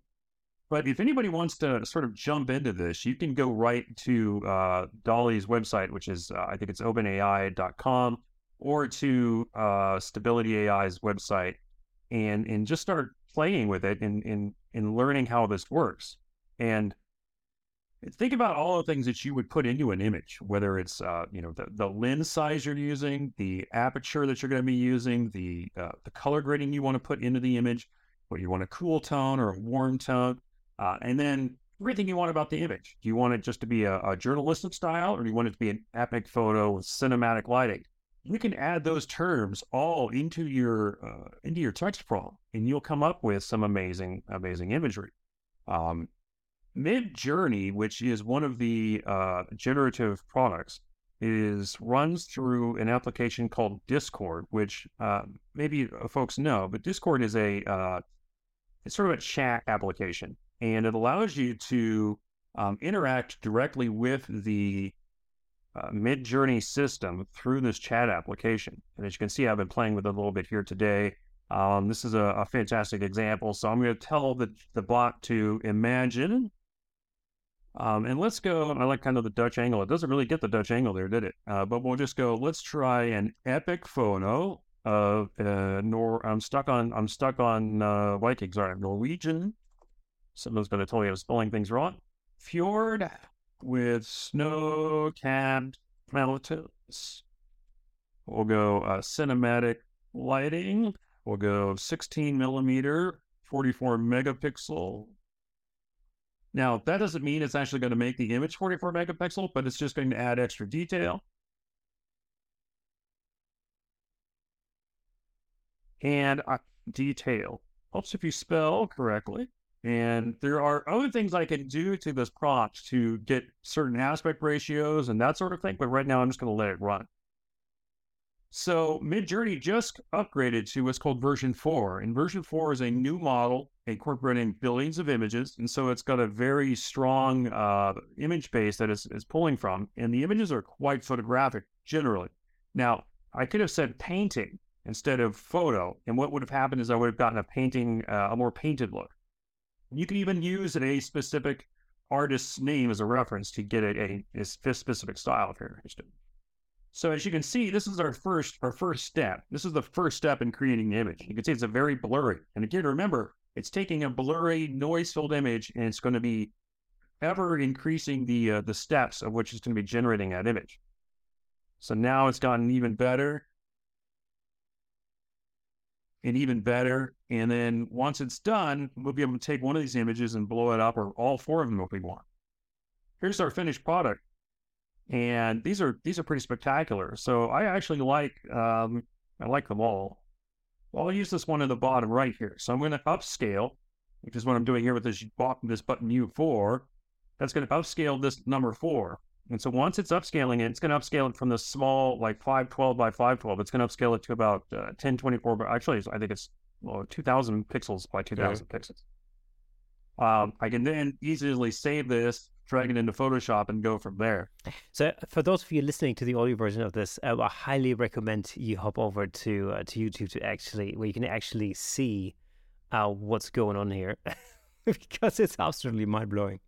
but if anybody wants to sort of jump into this, you can go right to uh, DALL-E's website, which is uh, I think it's openai.com, or to uh, Stability AI's website, and and just start playing with it and and and learning how this works. And think about all the things that you would put into an image, whether it's uh, you know the, the lens size you're using, the aperture that you're going to be using, the uh, the color grading you want to put into the image, whether you want a cool tone or a warm tone, uh, and then everything you want about the image. Do you want it just to be a, a journalistic style, or do you want it to be an epic photo with cinematic lighting? You can add those terms all into your uh, into your text prompt, and you'll come up with some amazing amazing imagery. Um, Midjourney, which is one of the uh, generative products, is runs through an application called Discord, which uh, maybe uh, folks know, but Discord is a uh, it's sort of a chat application, and it allows you to um, interact directly with the uh, Midjourney system through this chat application. And as you can see, I've been playing with it a little bit here today. Um, this is a, a, fantastic example. So I'm going to tell the, the bot to imagine um, and let's go, I like kind of the Dutch angle. It doesn't really get the Dutch angle there, did it? Uh, but we'll just go, let's try an epic phono of uh, Nor. I'm stuck on, I'm stuck on uh, Viking, sorry, Norwegian. Someone's going to tell me I'm spelling things wrong. Fjord with snow capped mountains. We'll go uh, cinematic lighting. We'll go 16 millimeter, 44 megapixel now, that doesn't mean it's actually going to make the image 44 megapixel, but it's just going to add extra detail. And uh, detail helps if you spell correctly. And there are other things I can do to this prompt to get certain aspect ratios and that sort of thing. But right now, I'm just going to let it run. So Midjourney just upgraded to what's called version 4. And version 4 is a new model incorporating billions of images. And so it's got a very strong uh, image base that is, is pulling from. And the images are quite photographic generally. Now, I could have said painting instead of photo. And what would have happened is I would have gotten a painting, uh, a more painted look. You can even use a specific artist's name as a reference to get a, a, a specific style if you're interested. So as you can see, this is our first our first step. This is the first step in creating the image. You can see it's a very blurry. And again, remember, it's taking a blurry, noise-filled image, and it's going to be ever increasing the uh, the steps of which it's going to be generating that image. So now it's gotten even better. and even better. And then once it's done, we'll be able to take one of these images and blow it up, or all four of them if we want. Here's our finished product, and these are these are pretty spectacular. So I actually like um, I like them all. Well, I'll use this one in the bottom right here. So I'm going to upscale, which is what I'm doing here with this this button U4. That's going to upscale this number four. And so once it's upscaling it, it's going to upscale it from the small, like 512 by 512. It's going to upscale it to about uh, 1024, but actually, I think it's well, 2000 pixels by 2000 yeah. pixels. Um, I can then easily save this, drag it into Photoshop, and go from there. So, for those of you listening to the audio version of this, uh, I highly recommend you hop over to uh, to YouTube to actually where you can actually see uh, what's going on here because it's absolutely mind blowing.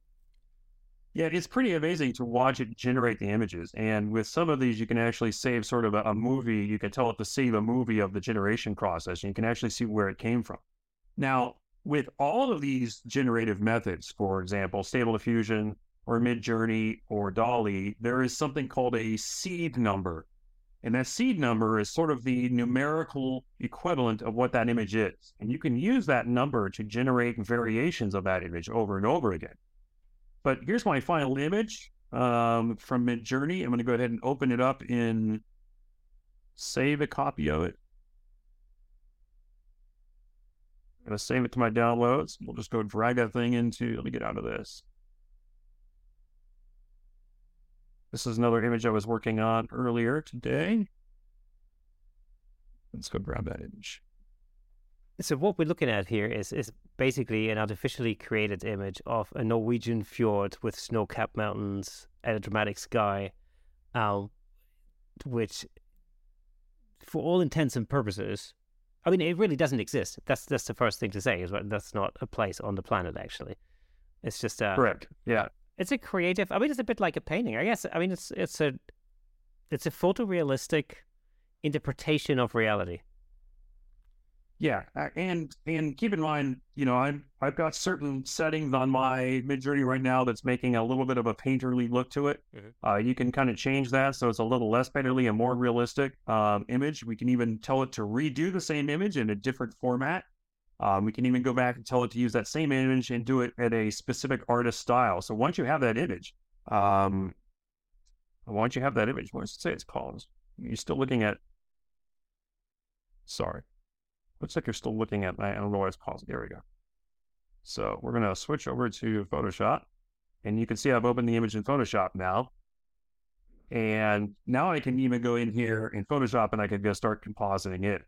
Yeah, it's pretty amazing to watch it generate the images. And with some of these, you can actually save sort of a, a, movie. You can tell it to save a movie of the generation process, and you can actually see where it came from. Now, with all of these generative methods, for example, Stable Diffusion or Midjourney or DALL-E, there is something called a seed number. And that seed number is sort of the numerical equivalent of what that image is. And you can use that number to generate variations of that image over and over again. But here's my final image um, from Midjourney. I'm going to go ahead and open it up in save a copy of it. I'm going to save it to my downloads. We'll just go drag that thing into, let me get out of this. This is another image I was working on earlier today. Let's go grab that image. So what we're looking at here is is basically an artificially created image of a Norwegian fjord with snow-capped mountains and a dramatic sky, uh, which, for all intents and purposes, I mean, it really doesn't exist. That's that's the first thing to say. Is that's not a place on the planet. Actually, it's just a correct. Yeah, it's a creative. I mean, it's a bit like a painting. I guess. I mean, it's it's a it's a photorealistic interpretation of reality. Yeah, and and keep in mind, you know, I've I've got certain settings on my Midjourney right now that's making a little bit of a painterly look to it. Mm-hmm. Uh, you can kind of change that so it's a little less painterly and more realistic um, image. We can even tell it to redo the same image in a different format. Um, we can even go back and tell it to use that same image and do it at a specific artist style. So once you have that image, um, once you have that image, does it say it's called? You're still looking at. Sorry. Looks like you're still looking at I don't know what it's. There we go. So we're going to switch over to Photoshop. And you can see I've opened the image in Photoshop now. And now I can even go in here in Photoshop and I can just start compositing it.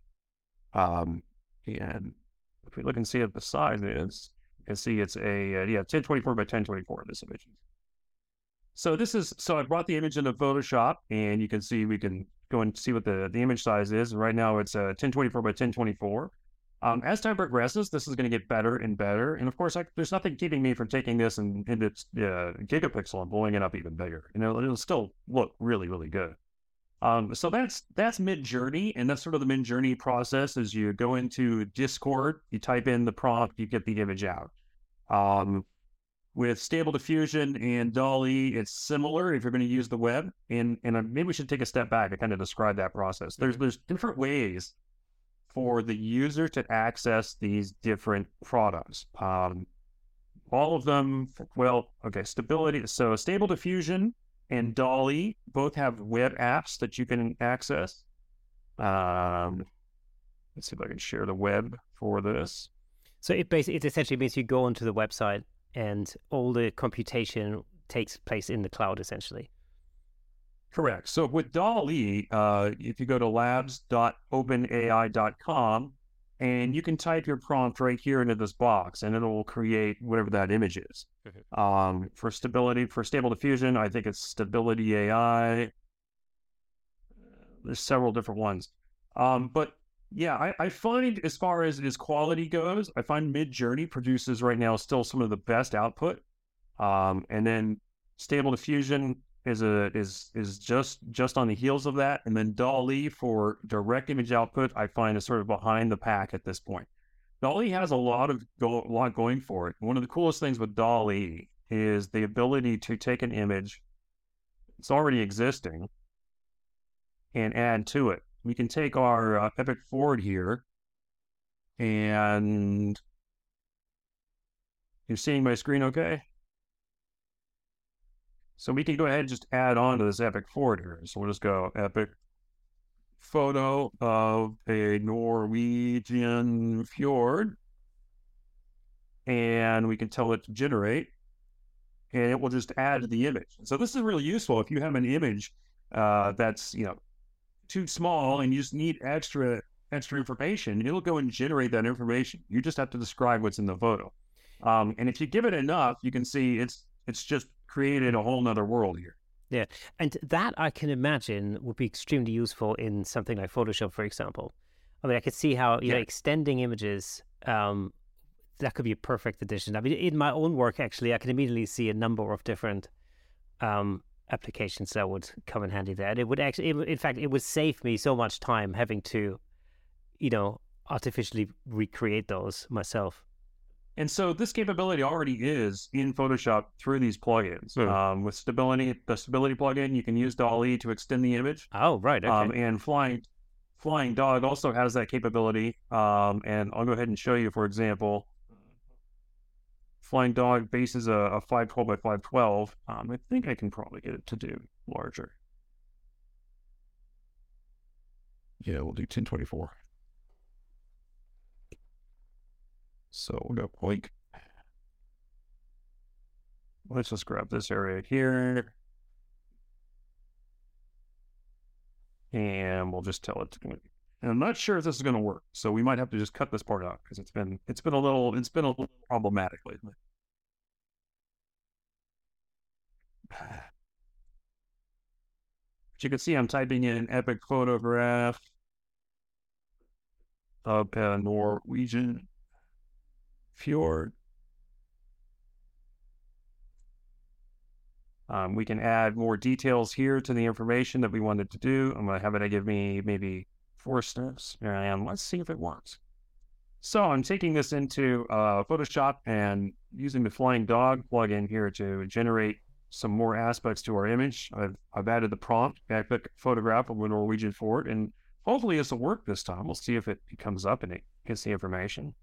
Um, and if we look and see what the size is, you can see it's a, uh, yeah, 1024 by 1024 this image. So this is, so I brought the image into Photoshop and you can see we can go and see what the, the image size is. Right now it's a uh, 1024 by 1024. Um, as time progresses, this is going to get better and better. And of course, I, there's nothing keeping me from taking this and, and its uh, gigapixel and blowing it up even bigger. You know, it'll still look really, really good. Um, so that's that's Midjourney, and that's sort of the Midjourney process. Is you go into Discord, you type in the prompt, you get the image out. Um, with Stable Diffusion and DALL-E, it's similar if you're going to use the web. And and maybe we should take a step back and kind of describe that process. There's there's different ways for the user to access these different products. Um, all of them, well, okay, stability. So Stable Diffusion and DALL-E both have web apps that you can access. Um, let's see if I can share the web for this. So it basically it essentially means you go onto the website and all the computation takes place in the cloud essentially. Correct. So with DALL-E, uh, if you go to labs.openai.com, and you can type your prompt right here into this box, and it'll create whatever that image is. Mm-hmm. Um, for stability, for stable diffusion, I think it's Stability AI. There's several different ones. Um, but yeah, I, I, find as far as as quality goes, I find Midjourney produces right now still some of the best output. Um, and then Stable Diffusion is a is is just just on the heels of that, and then DALL-E for direct image output, I find is sort of behind the pack at this point. DALL-E has a lot of go, a lot going for it. One of the coolest things with DALL-E is the ability to take an image it's already existing and add to it we can take our uh, Epic Fjord here And you're seeing my screen okay? So we can go ahead and just add on to this epic fjord here. So we'll just go epic photo of a Norwegian fjord. And we can tell it to generate. And it will just add to the image. So this is really useful if you have an image uh, that's, you know, too small and you just need extra extra information, it'll go and generate that information. You just have to describe what's in the photo. Um, and if you give it enough, you can see it's it's just created a whole nother world here. Yeah, and that I can imagine would be extremely useful in something like Photoshop, for example. I mean, I could see how you yeah. know extending images um, that could be a perfect addition. I mean, in my own work, actually, I can immediately see a number of different um, applications that would come in handy there. And it would actually, it, in fact, it would save me so much time having to, you know, artificially recreate those myself. And so this capability already is in Photoshop through these plugins. Mm. Um, with stability, the stability plugin, you can use DALL-E to extend the image. Oh, right. Okay. Um, and Flying Flying Dog also has that capability. Um, and I'll go ahead and show you, for example, Flying Dog bases a, a 512 by 512. Um, I think I can probably get it to do larger. Yeah, we'll do 1024. So we'll go blink. Let's just grab this area here. And we'll just tell it to and I'm not sure if this is going to work, so we might have to just cut this part out because it's been it's been a little it's been a little problematic lately. But you can see I'm typing in epic photograph of a uh, Norwegian fjord. Um, we can add more details here to the information that we wanted to do. I'm going to have it give me maybe four steps. and Let's see if it works. So I'm taking this into uh, Photoshop and using the Flying Dog plugin here to generate some more aspects to our image. I've, I've added the prompt, epic photograph of a Norwegian fjord, and hopefully this will work this time. We'll see if it comes up and it gets the information.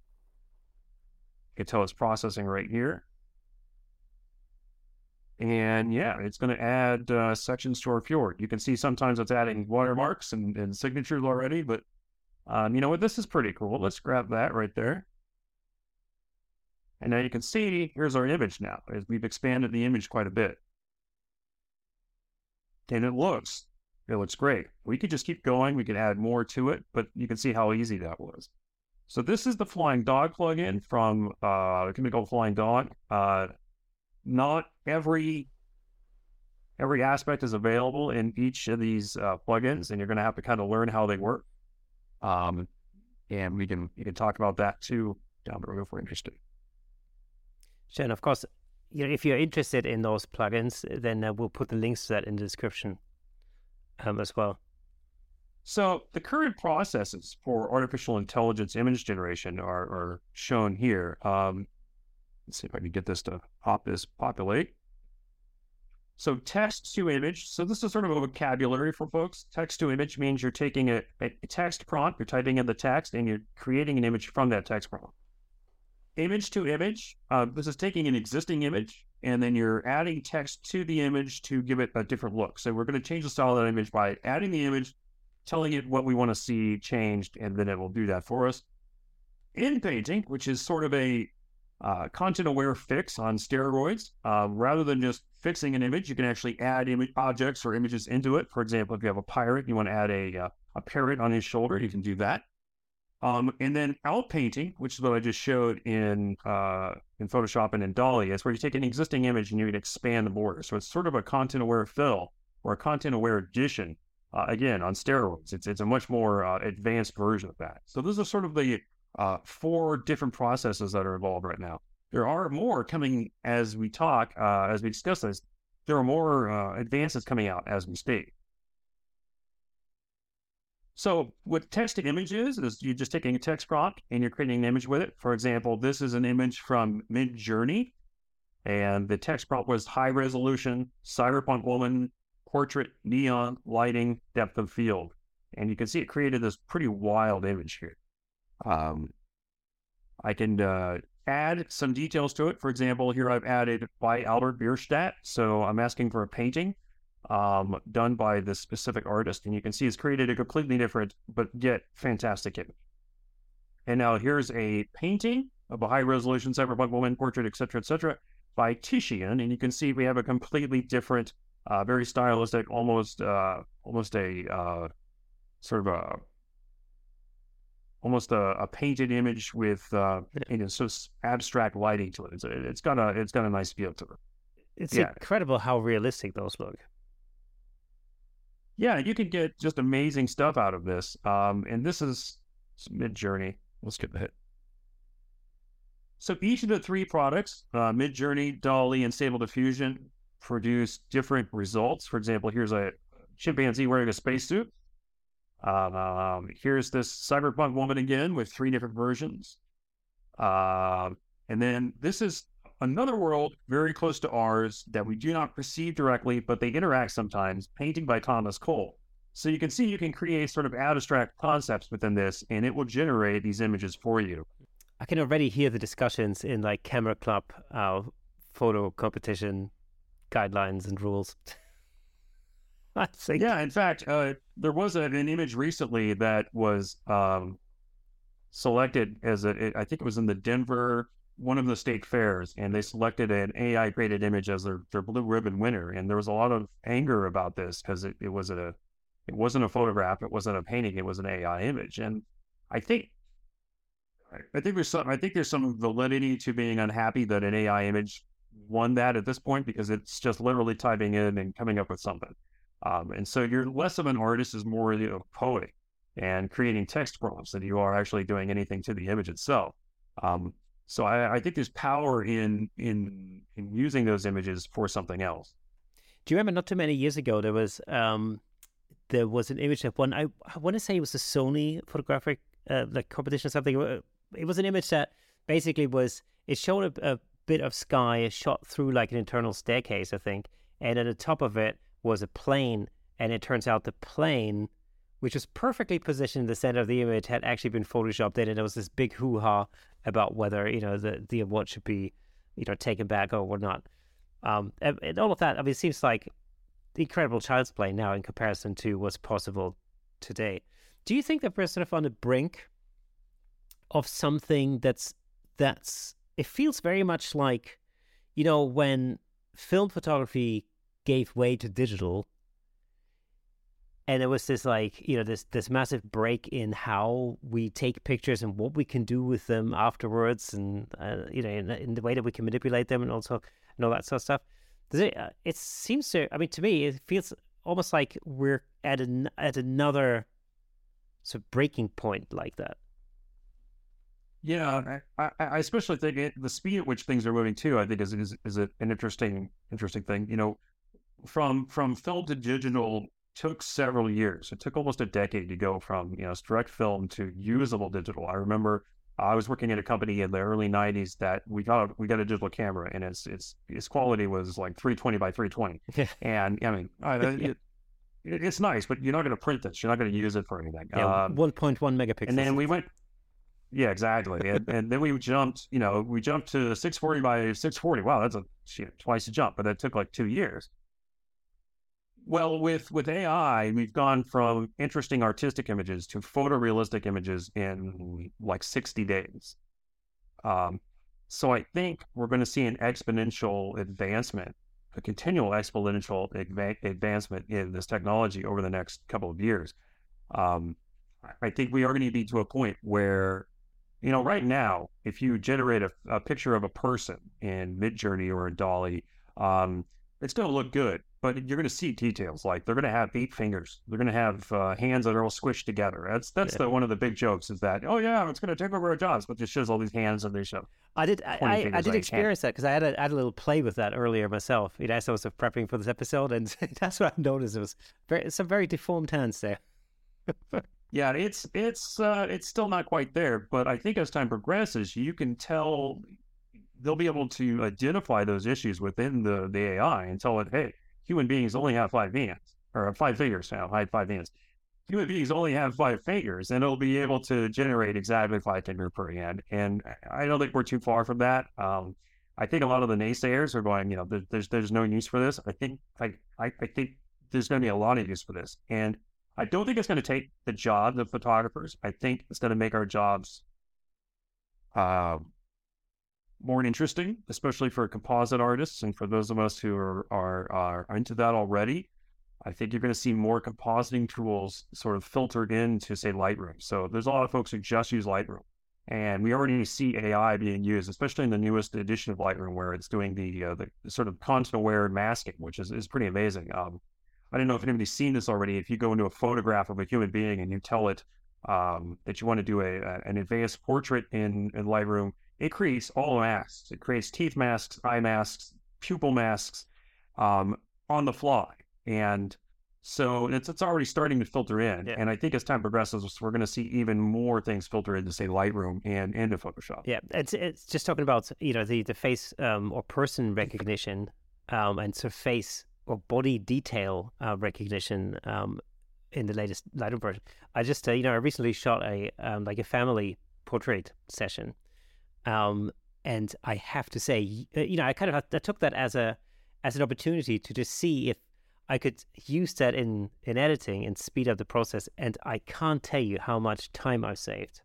Can tell it's processing right here. And yeah, it's going to add uh, sections to our fjord. You can see sometimes it's adding watermarks and, and signatures already, but um, you know what? This is pretty cool. Let's grab that right there. And now you can see, here's our image now, as we've expanded the image quite a bit. And it looks, it looks great. We could just keep going. We could add more to it, but you can see how easy that was. So this is the Flying Dog plugin from uh, called Flying Dog. Uh, not every every aspect is available in each of these uh, plugins, and you're going to have to kind of learn how they work. Um, and we can we can talk about that too down the road if we're interested. Sure, and of course, you know, if you're interested in those plugins, then uh, we'll put the links to that in the description um, as well. So the current processes for artificial intelligence image generation are, are shown here. Um, Let's see if I can get this to pop this populate. So text to image. So this is sort of a vocabulary for folks. Text to image means you're taking a, a text prompt, you're typing in the text, and you're creating an image from that text prompt. Image to image. Uh, this is taking an existing image, and then you're adding text to the image to give it a different look. So we're going to change the style of that image by adding the image, telling it what we want to see changed, and then it will do that for us. Inpainting, which is sort of a uh, content aware fix on steroids. Uh, rather than just fixing an image, you can actually add image objects or images into it. For example, if you have a pirate, and you want to add a, uh, a parrot on his shoulder, you can do that. Um, and then outpainting, which is what I just showed in uh, in Photoshop and in DALL-E, is where you take an existing image and you can expand the border. So it's sort of a content aware fill or a content aware addition. Uh, again, on steroids, it's it's a much more uh, advanced version of that. So those are sort of the uh, four different processes that are involved right now. There are more coming as we talk, uh, as we discuss this. There are more uh, advances coming out as we speak. So, what text to image is, is you're just taking a text prompt and you're creating an image with it. For example, this is an image from Midjourney, and the text prompt was high resolution, cyberpunk woman, portrait, neon, lighting, depth of field. And you can see it created this pretty wild image here. Um, I can uh, add some details to it. For example, here I've added by Albert Bierstadt. So I'm asking for a painting um, done by this specific artist. And you can see it's created a completely different, but yet fantastic image. And now here's a painting of a high resolution cyberpunk woman portrait, etc., etc., by Titian. And you can see we have a completely different, uh, very stylistic, almost, uh, almost a uh, sort of a almost a, a painted image with uh, you know, so abstract lighting to it. It's, it's got a it's got a nice feel to it. It's yeah. incredible how realistic those look. Yeah, you can get just amazing stuff out of this. Um, and this is Midjourney. Let's get the hit. So each of the three products, uh, Midjourney, DALL-E, and Stable Diffusion, produce different results. For example, here's a chimpanzee wearing a spacesuit. Um, here's this cyberpunk woman again with three different versions. Uh, and then this is another world very close to ours that we do not perceive directly, but they interact sometimes, painting by Thomas Cole. So you can see you can create sort of abstract concepts within this, and it will generate these images for you. I can already hear the discussions in like camera club, uh, photo competition guidelines and rules. I think. Yeah, in fact, uh, there was an image recently that was um, selected as a. It, I think it was in the Denver one of the state fairs, and they selected an AI created image as their, their blue ribbon winner. And there was a lot of anger about this because it, it was a it wasn't a photograph, it wasn't a painting, it was an AI image. And I think I think there's some I think there's some validity to being unhappy that an AI image won that at this point because it's just literally typing in and coming up with something. Um, and so you're less of an artist, is more you know, poetic and creating text prompts than you are actually doing anything to the image itself. Um, so I, I, think there's power in in in using those images for something else. Do you remember not too many years ago there was um, there was an image of one I, I want to say it was a Sony photographic uh, like competition or something. Uh, it was an image that basically was it showed a, a bit of sky shot through like an internal staircase, I think, and at the top of it was a plane, and it turns out the plane, which was perfectly positioned in the center of the image, had actually been photoshopped in, and there was this big hoo ha about whether you know the the award should be you know taken back or not. Um, and, and all of that, I mean, it seems like incredible child's play now in comparison to what's possible today. Do you think that we're sort of on the brink of something that's that's it feels very much like you know when film photography gave way to digital and it was this like you know this this massive break in how we take pictures and what we can do with them afterwards and uh, you know in, in, the way that we can manipulate them and also and all that sort of stuff. Does it uh, it seems to i mean to me it feels almost like we're at an at another sort of breaking point like that yeah, I, I especially think it, the speed at which things are moving too. I think is is, is an interesting interesting thing. You know, from from film to digital took several years. It took almost a decade to go from you know direct film to usable digital. I remember I was working at a company in the early '90s that we got we got a digital camera, and its its its quality was like 320 by 320. and I mean, I, it, it's nice, but you're not going to print this. You're not going to use it for anything. Yeah, um, 1.1 megapixels. And then we went. Yeah, exactly. and, and then we jumped. You know, we jumped to 640 by 640. Wow, that's a shit, twice a jump, but that took like two years. Well, with with AI, we've gone from interesting artistic images to photorealistic images in like 60 days. Um, so I think we're going to see an exponential advancement, a continual exponential adva- advancement in this technology over the next couple of years. Um, I think we are going to be to a point where, you know, right now, if you generate a, a picture of a person in Midjourney or in DALL-E, um, it's going to look good but you're going to see details like they're going to have eight fingers. They're going to have uh, hands that are all squished together. That's that's yeah. the one of the big jokes is that oh yeah, it's going to take over our jobs, but just shows all these hands and they show. I did I, I, I, did experience hand. that because I had a, I had a little play with that earlier myself. You know, as I was prepping for this episode, and that's what I noticed. It was very some very deformed hands there. yeah, it's it's uh, it's still not quite there, but I think as time progresses, you can tell they'll be able to identify those issues within the the AI and tell it, hey human beings only have five hands or five fingers now, hide five hands. human beings only have five fingers, and it'll be able to generate exactly five fingers per hand. And I don't think we're too far from that. Um, I think a lot of the naysayers are going, you know, there's there's no use for this. I think I I, I think there's going to be a lot of use for this, and I don't think it's going to take the jobs of photographers. I think it's going to make our jobs uh, more interesting, especially for composite artists and for those of us who are are, are into that already. I think you're going to see more compositing tools sort of filtered into, say, Lightroom. So there's a lot of folks who just use Lightroom. And we already see AI being used, especially in the newest edition of Lightroom, where it's doing the, uh, the sort of content aware masking, which is, is pretty amazing. Um, I don't know if anybody's seen this already. If you go into a photograph of a human being and you tell it um, that you want to do a, a, an advanced portrait in, in Lightroom, it creates all masks. It creates teeth masks, eye masks, pupil masks um, on the fly. And so it's it's already starting to filter in. Yeah. And I think as time progresses, we're going to see even more things filter into, say, Lightroom and into Photoshop. Yeah, it's it's just talking about you know the the face um, or person recognition um, and sort of face or body detail uh, recognition um, in the latest Lightroom version. I just uh, you know I recently shot a um, like a family portrait session, um, and I have to say uh, you know I kind of I took that as a as an opportunity to just see if I could use that in in editing and speed up the process. And I can't tell you how much time I've saved.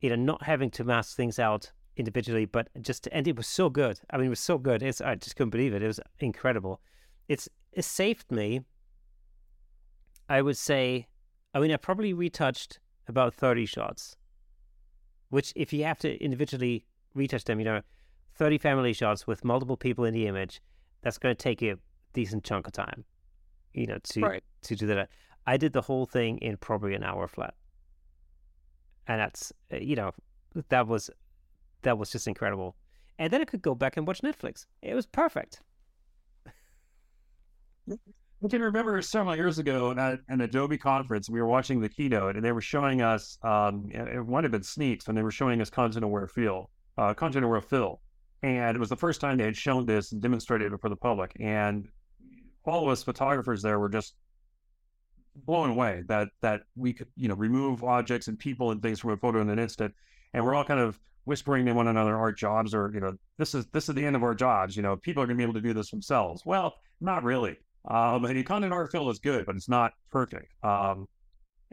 You know, not having to mask things out individually, but just and it was so good. I mean, it was so good. It's I just couldn't believe it. It was incredible. It's it saved me. I would say, I mean, I probably retouched about thirty shots, which if you have to individually retouch them, you know, thirty family shots with multiple people in the image, that's going to take you a decent chunk of time, you know, to Right. to do that. I did the whole thing in probably an hour flat, and that's uh, you know that was that was just incredible. And then I could go back and watch Netflix. It was perfect. I can remember several years ago at an Adobe conference, we were watching the keynote and they were showing us, um, it might have been sneaks, and they were showing us content aware fill, uh, content aware fill. And it was the first time they had shown this and demonstrated it for the public. And all of us photographers there were just blown away that that we could, you know, remove objects and people and things from a photo in an instant. And we're all kind of whispering to one another, our jobs are, you know, this is this is the end of our jobs. You know, people are gonna be able to do this themselves. Well, not really. Um, and content aware fill is good, but it's not perfect. Um,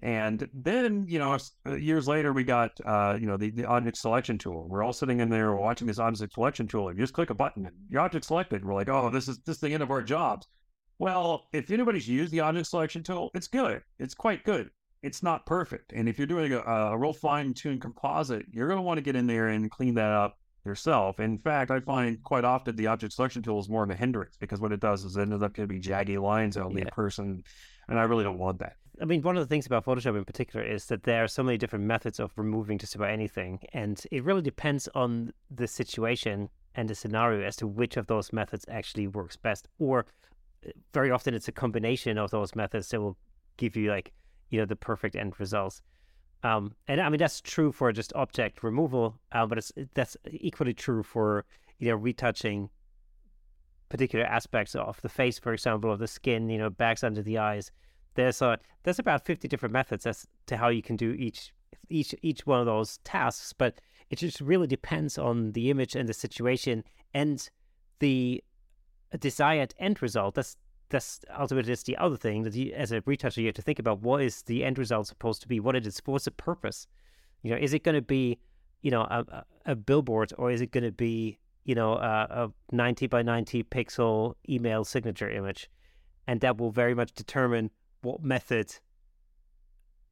and then, you know, uh, years later, we got, uh, you know, the, the object selection tool. We're all sitting in there watching this object selection tool, and you just click a button, and your object selected. We're like, oh, this is this is the end of our jobs. Well, if anybody's used the object selection tool, it's good. It's quite good. It's not perfect. And if you're doing a, a real fine tuned composite, you're going to want to get in there and clean that up yourself. In fact, I find quite often the object selection tool is more of a hindrance because what it does is it ends up going to be jaggy lines on the person. And I really don't want that. I mean, one of the things about Photoshop in particular is that there are so many different methods of removing just about anything, and it really depends on the situation and the scenario as to which of those methods actually works best. Or uh, very often, it's a combination of those methods that will give you like you know the perfect end results. Um, and I mean that's true for just object removal, uh, but it's that's equally true for you know retouching particular aspects of the face, for example, of the skin, you know, bags under the eyes. There's a there's about fifty different methods as to how you can do each each each one of those tasks, but it just really depends on the image and the situation and the desired end result. That's that's ultimately just the other thing that you, as a retoucher, you have to think about what is the end result supposed to be, what it is, what's the purpose. You know, is it going to be, you know, a, a- billboard or is it going to be, you know, a, a 90 by 90 pixel email signature image? And that will very much determine what method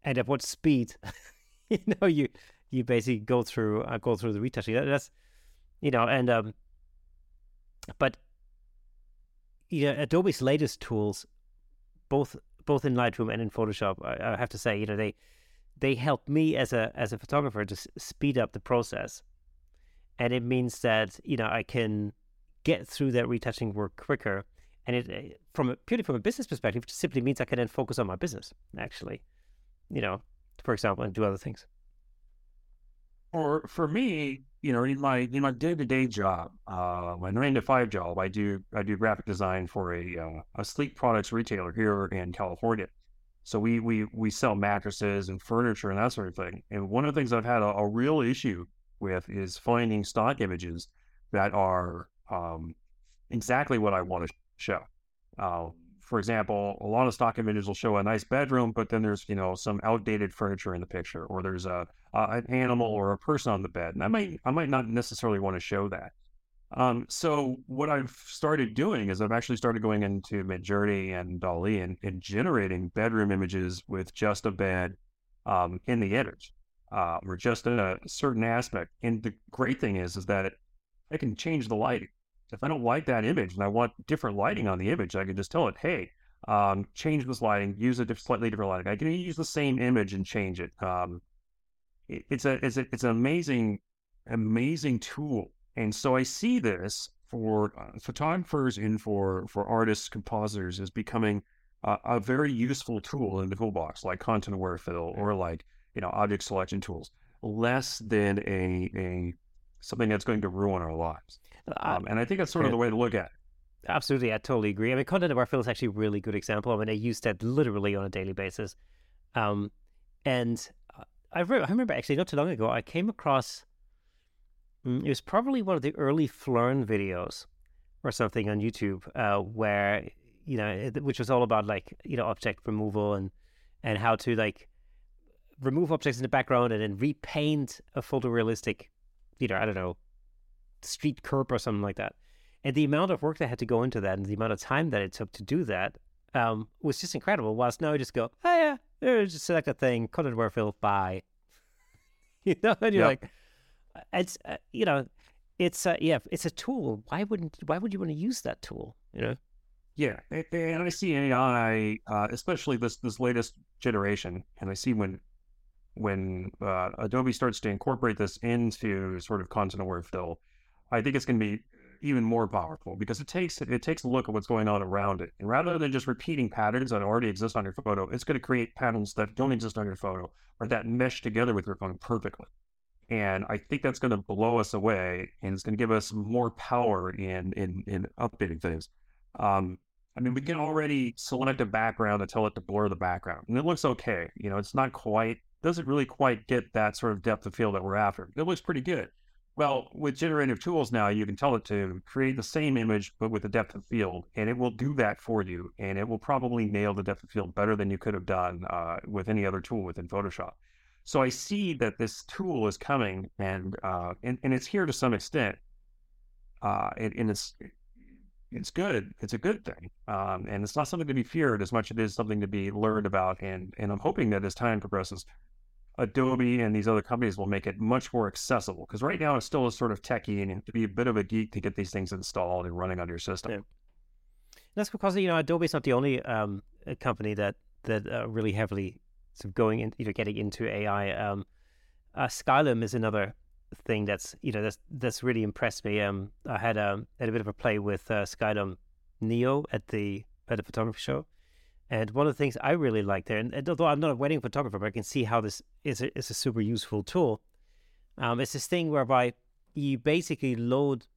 and at what speed, you know, you you basically go through uh, go through the retouching. That, that's, you know, and um, but yeah, Adobe's latest tools, both both in Lightroom and in Photoshop, I, I have to say, you know, they they help me as a as a photographer to s- speed up the process, and it means that you know I can get through that retouching work quicker, and it uh, from a, purely from a business perspective, it simply means I can then focus on my business actually, you know, for example, and do other things. Or for me, you know, in my in my day to day job, uh, my nine to five job, I do I do graphic design for a uh, a sleep products retailer here in California. So we we we sell mattresses and furniture and that sort of thing. And one of the things I've had a, a real issue with is finding stock images that are um, exactly what I want to show. Uh, for example, a lot of stock images will show a nice bedroom, but then there's you know some outdated furniture in the picture, or there's a, a an animal or a person on the bed, and I might I might not necessarily want to show that. Um, so what I've started doing is I've actually started going into Midjourney and DALL-E and, and generating bedroom images with just a bed um, in the image uh, or just a certain aspect. And the great thing is, is that I can change the lighting. If I don't like that image and I want different lighting on the image, I can just tell it, hey, um, change this lighting, use a diff- slightly different lighting. I can use the same image and change it. Um, it it's a it's a it's an amazing amazing tool and so I see this for uh, photographers and for for artists, compositors as becoming uh, a very useful tool in the toolbox, like content aware fill or like you know object selection tools, less than a a something that's going to ruin our lives. Um, and I think that's sort of the way to look at it. Absolutely, I totally agree. I mean, content aware fill is actually a really good example. I mean, I use that literally on a daily basis. Um, and uh, I, re- I remember actually not too long ago, I came across Mm, it was probably one of the early Phlearn videos or something on YouTube, uh, where you know, which was all about like you know object removal and and how to like remove objects in the background and then repaint a photorealistic, you know, I don't know, street curb or something like that. And the amount of work that had to go into that and the amount of time that it took to do that um, was just incredible. Whilst now I just go, oh yeah, there's just select a thing, content aware fill, bye. you know, and you're yep. like, it's uh, you know, it's uh, yeah, it's a tool. Why wouldn't why would you want to use that tool? You know. Yeah, and I see AI, uh, especially this this latest generation, and I see when when uh, Adobe starts to incorporate this into sort of content aware fill, I think it's going to be even more powerful because it takes it takes a look at what's going on around it, and rather than just repeating patterns that already exist on your photo, it's going to create patterns that don't exist on your photo or that mesh together with your photo perfectly. And I think that's going to blow us away and it's going to give us more power in, in, in updating things. Um, I mean, we can already select a background and tell it to blur the background and it looks okay. You know, it's not quite, doesn't really quite get that sort of depth of field that we're after. It looks pretty good. Well, with generative tools now, you can tell it to create the same image, but with a depth of field, and it will do that for you. And it will probably nail the depth of field better than you could have done uh, with any other tool within Photoshop. So I see that this tool is coming, and uh, and, and it's here to some extent, uh, and, and it's it's good. It's a good thing, um, and it's not something to be feared as much as it is something to be learned about. And and I'm hoping that as time progresses, Adobe and these other companies will make it much more accessible. Because right now it's still a sort of techie, and you have to be a bit of a geek to get these things installed and running on your system. Yeah. That's because you know Adobe is not the only um, company that that uh, really heavily sort of going in, you know, getting into AI. Um, uh, Skylum is another thing that's you know that's that's really impressed me. Um, I had a had a bit of a play with uh, Skylum Neo at the at the photography show, and one of the things I really like there, and, and although I'm not a wedding photographer, but I can see how this is a, is a super useful tool. Um, it's this thing whereby you basically load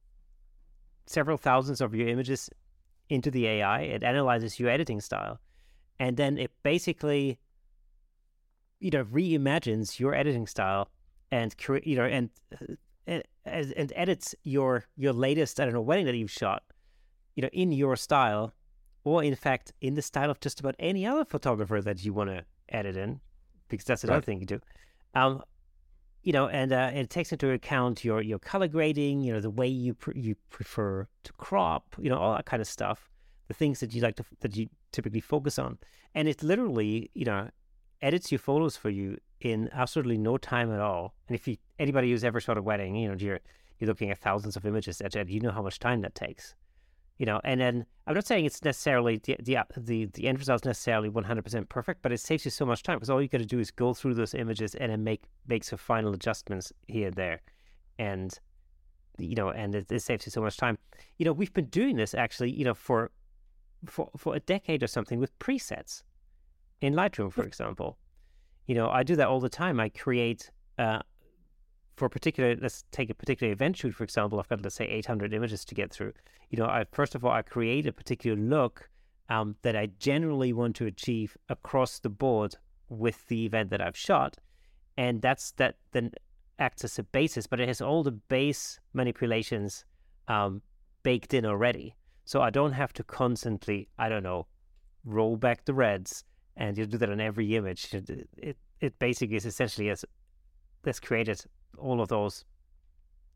several thousands of your images into the AI. It analyzes your editing style, and then it basically you know reimagines your editing style and create you know and, uh, and and edits your your latest I don't know wedding that you've shot you know in your style or in fact in the style of just about any other photographer that you want to edit in because that's another right. thing you do um you know and uh, it takes into account your your color grading you know the way you pr- you prefer to crop you know all that kind of stuff the things that you like to that you typically focus on and it literally you know edits your photos for you in absolutely no time at all. And if you anybody who's ever shot a wedding, you know, you're you're looking at thousands of images that you know how much time that takes. You know, and then I'm not saying it's necessarily the the the, the end result is necessarily 100% perfect, but it saves you so much time because all you got to do is go through those images and then make make some final adjustments here and there, and you know, and it, it saves you so much time. You know, we've been doing this actually, you know, for for for a decade or something with presets in Lightroom, for example. You know, I do that all the time. I create uh, for particular, let's take a particular event shoot, for example. I've got, let's say, 800 images to get through. You know, I first of all, I create a particular look um, that I generally want to achieve across the board with the event that I've shot, and that's that then acts as a basis, but it has all the base manipulations um, baked in already. So I don't have to constantly, I don't know, roll back the reds and you do that on every image. It, it, it basically is essentially as has created all of those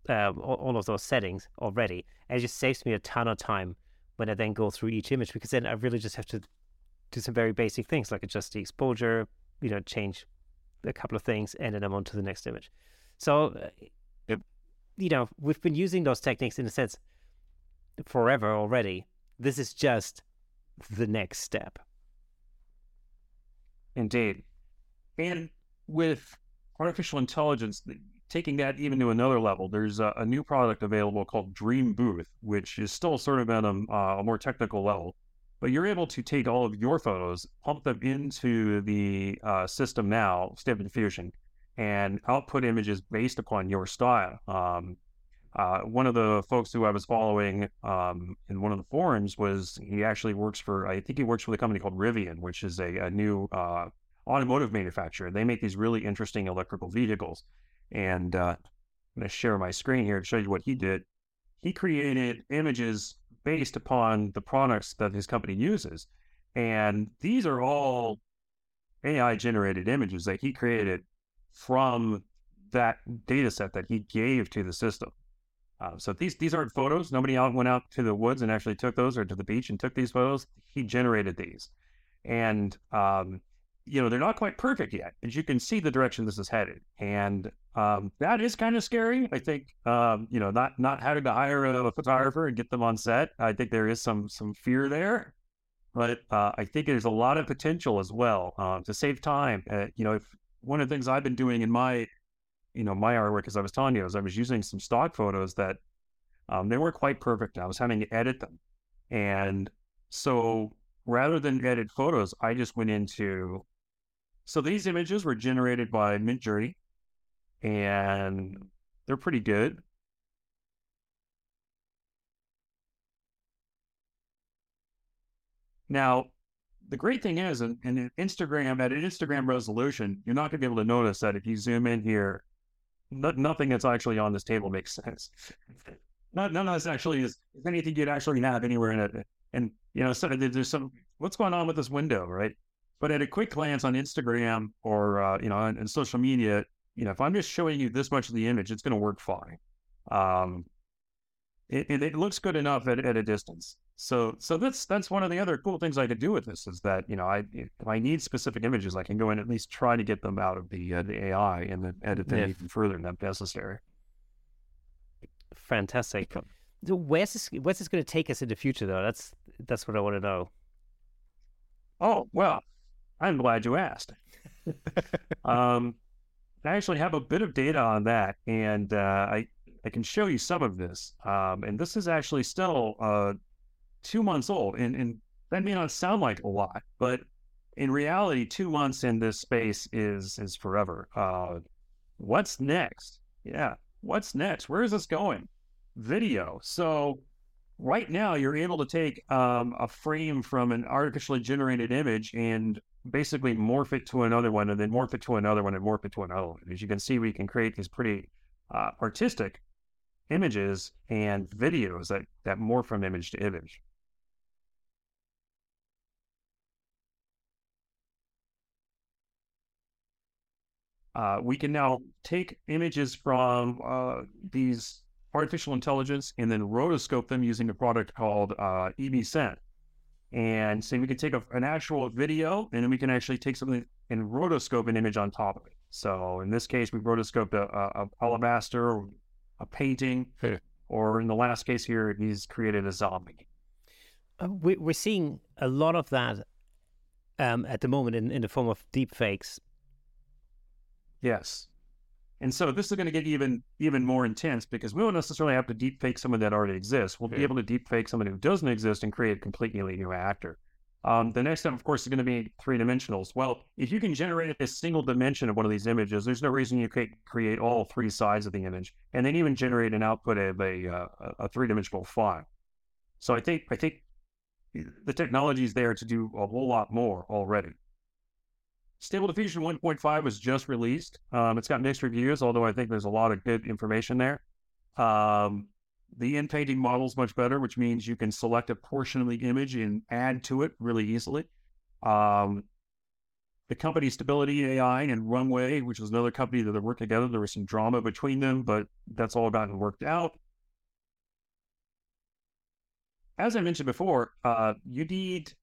um, all, of those settings already. And it just saves me a ton of time when I then go through each image because then I really just have to do some very basic things like adjust the exposure, you know, change a couple of things, and then I'm on to the next image. So, uh, yep. you know, we've been using those techniques in a sense forever already. This is just the next step. Indeed. And with artificial intelligence, taking that even to another level, there's a, a new product available called DreamBooth, which is still sort of at a, uh, a more technical level. But you're able to take all of your photos, pump them into the uh, system now, Stable Diffusion, and output images based upon your style. Um, uh, one of the folks who I was following um, in one of the forums was he actually works for, I think he works for the company called Rivian, which is a, a new uh, automotive manufacturer. They make these really interesting electrical vehicles. And uh, I'm going to share my screen here to show you what he did. He created images based upon the products that his company uses. And these are all AI generated images that he created from that data set that he gave to the system. Uh, so these these aren't photos. Nobody out went out to the woods and actually took those or to the beach and took these photos. He generated these, and um, you know they're not quite perfect yet, but you can see the direction this is headed. And um, that is kind of scary. I think um, you know not not having to hire a photographer and get them on set. I think there is some some fear there, but uh, I think there's a lot of potential as well uh, to save time. Uh, you know, if one of the things I've been doing in my you know my artwork, as I was telling you, is I was using some stock photos that um, they weren't quite perfect. I was having to edit them, and so rather than edit photos, I just went into so these images were generated by Midjourney and they're pretty good. Now, the great thing is, in, in Instagram, at an Instagram resolution, you're not going to be able to notice that if you zoom in here, nothing that's actually on this table makes sense. Not, none of this actually is, is anything you'd actually have anywhere in it. And, you know, so there's some, what's going on with this window, right? But at a quick glance on Instagram or, uh, you know, on, on social media, you know, if I'm just showing you this much of the image, it's going to work fine. Um, it, it, it, looks good enough at, at a distance. So, so that's that's one of the other cool things I could do with this is that you know I if I need specific images, I can go in and at least try to get them out of the uh, the AI and then edit them yeah. even further if necessary. Fantastic. So where's this where's this going to take us in the future though? That's that's what I want to know. Oh well, I'm glad you asked. um, I actually have a bit of data on that, and uh, I I can show you some of this. Um, and this is actually still uh, two months old, and, and that may not sound like a lot, but in reality, two months in this space is is forever. Uh, what's next? Yeah, what's next? Where is this going? Video. So right now, you're able to take um, a frame from an artificially generated image and basically morph it to another one, and then morph it to another one, and morph it to another one. As you can see, we can create these pretty uh, artistic images and videos that that morph from image to image. Uh, we can now take images from uh, these artificial intelligence and then rotoscope them using a product called uh, EbSynth. And so we can take a, an actual video and then we can actually take something and rotoscope an image on top of it. So in this case, we rotoscoped a, a, a alabaster, a painting, or in the last case here, he's created a zombie. Uh, we, are seeing a lot of that um, at the moment in, in the form of deep fakes. Yes. And so this is going to get even even more intense because we don't necessarily have to deep fake someone that already exists. We'll be able to deep fake someone who doesn't exist and create a completely new actor. Um, the next step, of course, is going to be three dimensionals. Well, if you can generate a single dimension of one of these images, there's no reason you can't create all three sides of the image, and then even generate an output of a uh, a three dimensional file. So I think I think the technology is there to do a whole lot more already. Stable Diffusion 1.5 was just released. Um, it's got mixed reviews, although I think there's a lot of good information there. Um, the inpainting model is much better, which means you can select a portion of the image and add to it really easily. Um, the company Stability AI and Runway, which was another company that they worked together, there was some drama between them, but that's all gotten worked out. As I mentioned before, uh, you need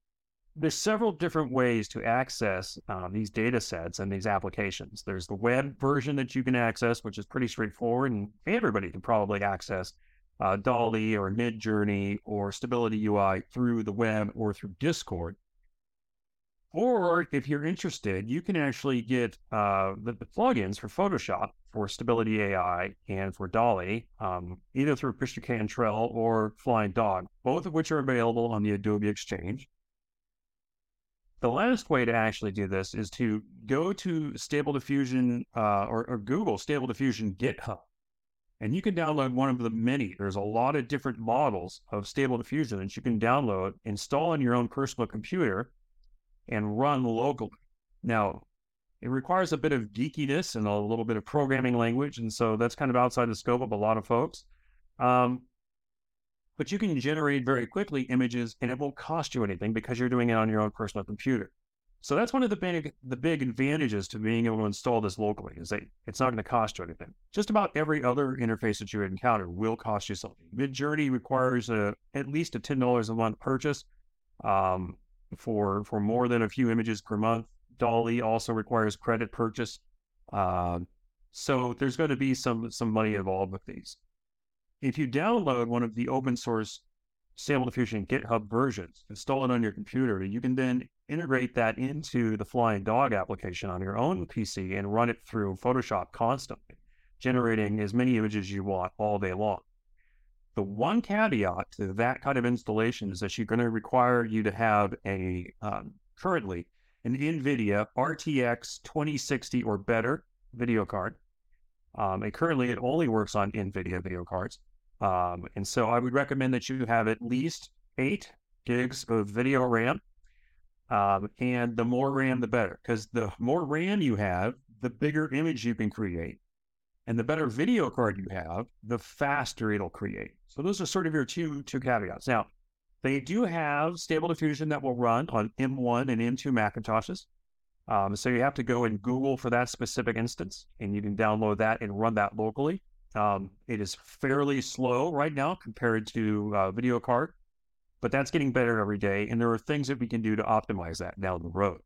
there's several different ways to access um, these data sets and these applications. There's the web version that you can access, which is pretty straightforward, and everybody can probably access uh, DALL-E or Midjourney or Stability UI through the web or through Discord. Or if you're interested, you can actually get uh, the, the, plugins for Photoshop for Stability AI and for DALL-E, um, either through Christian Cantrell or Flying Dog, both of which are available on the Adobe Exchange. The last way to actually do this is to go to Stable Diffusion uh, or, or, Google Stable Diffusion GitHub. And you can download one of the many. There's a lot of different models of Stable Diffusion that you can download, install on your own personal computer, and run locally. Now, it requires a bit of geekiness and a little bit of programming language. And so that's kind of outside the scope of a lot of folks. Um, but you can generate very quickly images and it won't cost you anything because you're doing it on your own personal computer. So that's one of the big the big advantages to being able to install this locally is that it's not going to cost you anything. Just about every other interface that you encounter will cost you something. Midjourney requires a, at least a ten dollars a month purchase um, for for more than a few images per month. DALL-E also requires credit purchase, uh, so there's going to be some some money involved with these if you download one of the open source Stable Diffusion GitHub versions, install it on your computer, you can then integrate that into the Flying Dog application on your own PC and run it through Photoshop constantly, generating as many images you want all day long. The one caveat to that kind of installation is that she's going to require you to have a um, currently an NVIDIA RTX 2060 or better video card. Um, and currently, it only works on NVIDIA video cards. Um, and so I would recommend that you have at least eight gigs of video RAM. Um, and the more RAM, the better, because the more RAM you have, the bigger image you can create. And the better video card you have, the faster it'll create. So those are sort of your two two caveats. Now, they do have stable diffusion that will run on M1 and M2 Macintoshes. Um, so you have to go and Google for that specific instance, and you can download that and run that locally. Um, it is fairly slow right now compared to uh, video card, but that's getting better every day. And there are things that we can do to optimize that down the road.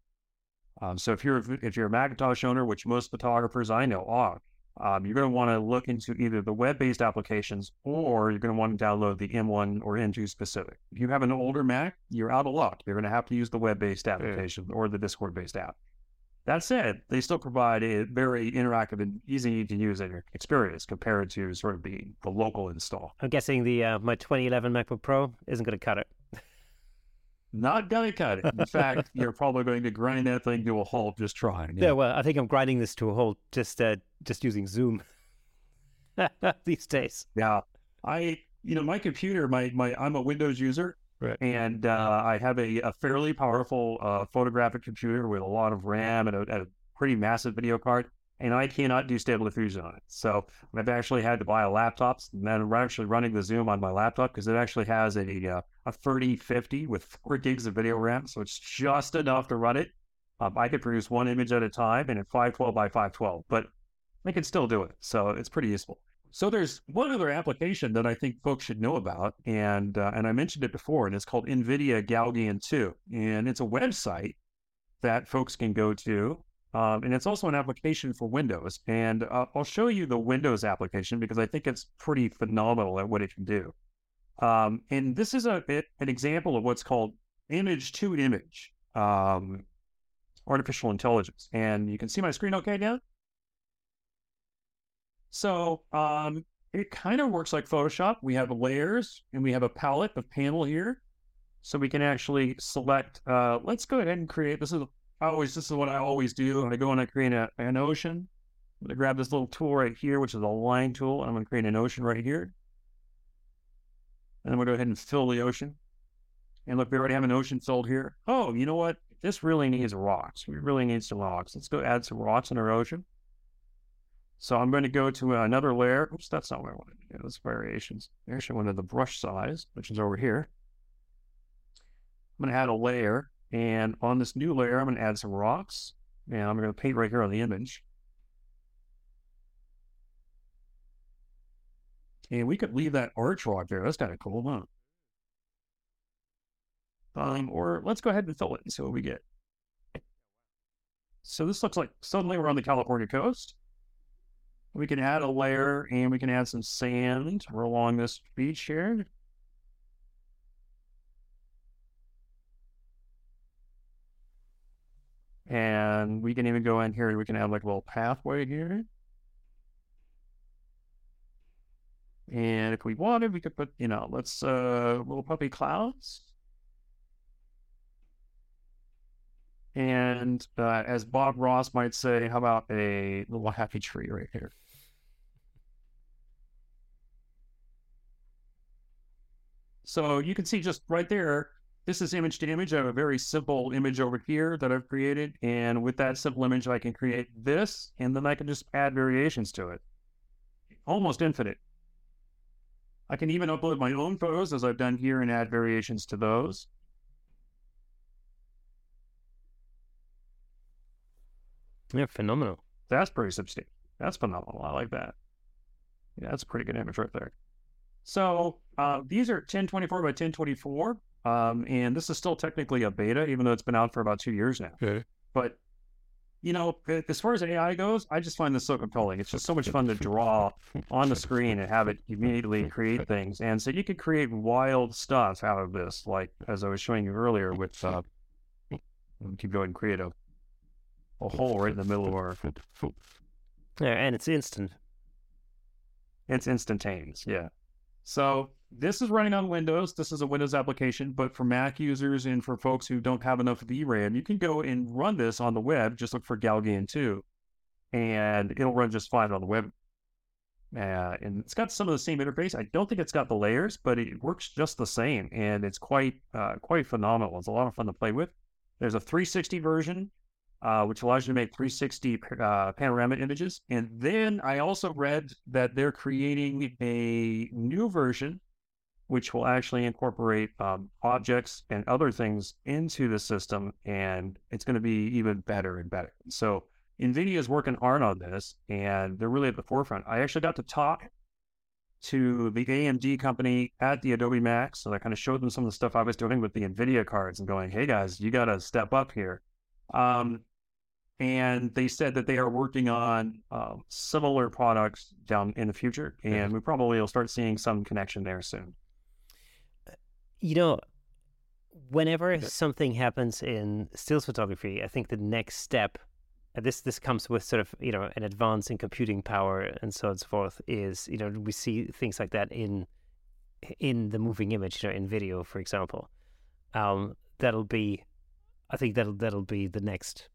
Um, so if you're if you're a Macintosh owner, which most photographers I know are, um, you're going to want to look into either the web-based applications or you're going to want to download the M1 or M2 specific. If you have an older Mac, you're out of luck. You're going to have to use the web-based application yeah. or the Discord-based app. That said, they still provide a very interactive and easy to use experience compared to sort of the, the local install. I'm guessing the uh, my 2011 MacBook Pro isn't going to cut it. Not going to cut it. In fact, you're probably going to grind that thing to a halt just trying. Yeah, yeah well, I think I'm grinding this to a halt just uh, just using Zoom these days. Yeah, I you know my computer, my my I'm a Windows user, Right. And uh, I have a, a fairly powerful uh, photographic computer with a lot of RAM and a, a, pretty massive video card, and I cannot do stable diffusion on it. So I've actually had to buy a laptop, and then I'm actually running the Zoom on my laptop because it actually has a uh, a 3050 with four gigs of video RAM, so it's just enough to run it. Um, I could produce one image at a time, and at 512 by 512, but I can still do it. So it's pretty useful. So there's one other application that I think folks should know about, and uh, and I mentioned it before, and it's called NVIDIA GauGAN 2, and it's a website that folks can go to, um, and it's also an application for Windows. And uh, I'll show you the Windows application because I think it's pretty phenomenal at what it can do. Um, and this is a an example of what's called image to image um, artificial intelligence, and you can see my screen okay now. So um, it kind of works like Photoshop. We have layers and we have a palette of panel here. So we can actually select, uh, let's go ahead and create, this is always, this is what I always do. I go and I create a, an ocean. I'm to grab this little tool right here, which is a line tool, and I'm to create an ocean right here. And I'm to go ahead and fill the ocean. And look, we already have an ocean filled here. Oh, you know what? This really needs rocks. We really need some rocks. Let's go add some rocks in our ocean. So I'm going to go to another layer. Oops, that's not what I wanted to do. Those variations. There's one wanted the brush size, which is over here. I'm going to add a layer. And on this new layer, I'm going to add some rocks. And I'm going to paint right here on the image. And we could leave that arch rock there. That's kind of cool, huh? Um, or let's go ahead and fill it and see what we get. So this looks like suddenly we're on the California coast. We can add a layer and we can add some sand along this beach here. And we can even go in here we can add like a little pathway here. And if we wanted, we could put, you know, let's, uh, little puppy clouds. And uh, as Bob Ross might say, how about a little happy tree right here? So you can see just right there, this is image to image. I have a very simple image over here that I've created. And with that simple image, I can create this, and then I can just add variations to it. Almost infinite. I can even upload my own photos as I've done here and add variations to those. Yeah, phenomenal. That's pretty substantial. That's phenomenal. I like that. Yeah, that's a pretty good image right there. So uh, these are 1024 by 1024. Um, and this is still technically a beta, even though it's been out for about two years now. Okay. But, you know, as far as AI goes, I just find this so compelling. It's just so much fun to draw on the screen and have it immediately create things. And so you can create wild stuff out of this, like as I was showing you earlier with, uh, keep going, create a, a hole right in the middle of our, Yeah, and it's instant. it's instantaneous. Yeah. So this is running on Windows. This is a Windows application, but for Mac users and for folks who don't have enough VRAM, you can go and run this on the web. Just look for GauGAN 2, and it'll run just fine on the web. Uh, and it's got some of the same interface. I don't think it's got the layers, but it works just the same, and it's quite uh, quite phenomenal. It's a lot of fun to play with. There's a 360 version, uh, which allows you to make 360 uh, panorama images. And then I also read that they're creating a new version, which will actually incorporate um, objects and other things into the system, and it's going to be even better and better. So NVIDIA is working hard on this, and they're really at the forefront. I actually got to talk to the AMD company at the Adobe Max, so I kind of showed them some of the stuff I was doing with the NVIDIA cards and going, "Hey guys, you got to step up here." Um, and they said that they are working on uh, similar products down in the future, and we probably will start seeing some connection there soon. You know, whenever something happens in stills photography, I think the next step, this this comes with sort of you know an advance in computing power and so on and so forth, is you know we see things like that in in the moving image, you know, in video, for example. Um, that'll be, I think that'll that'll be the next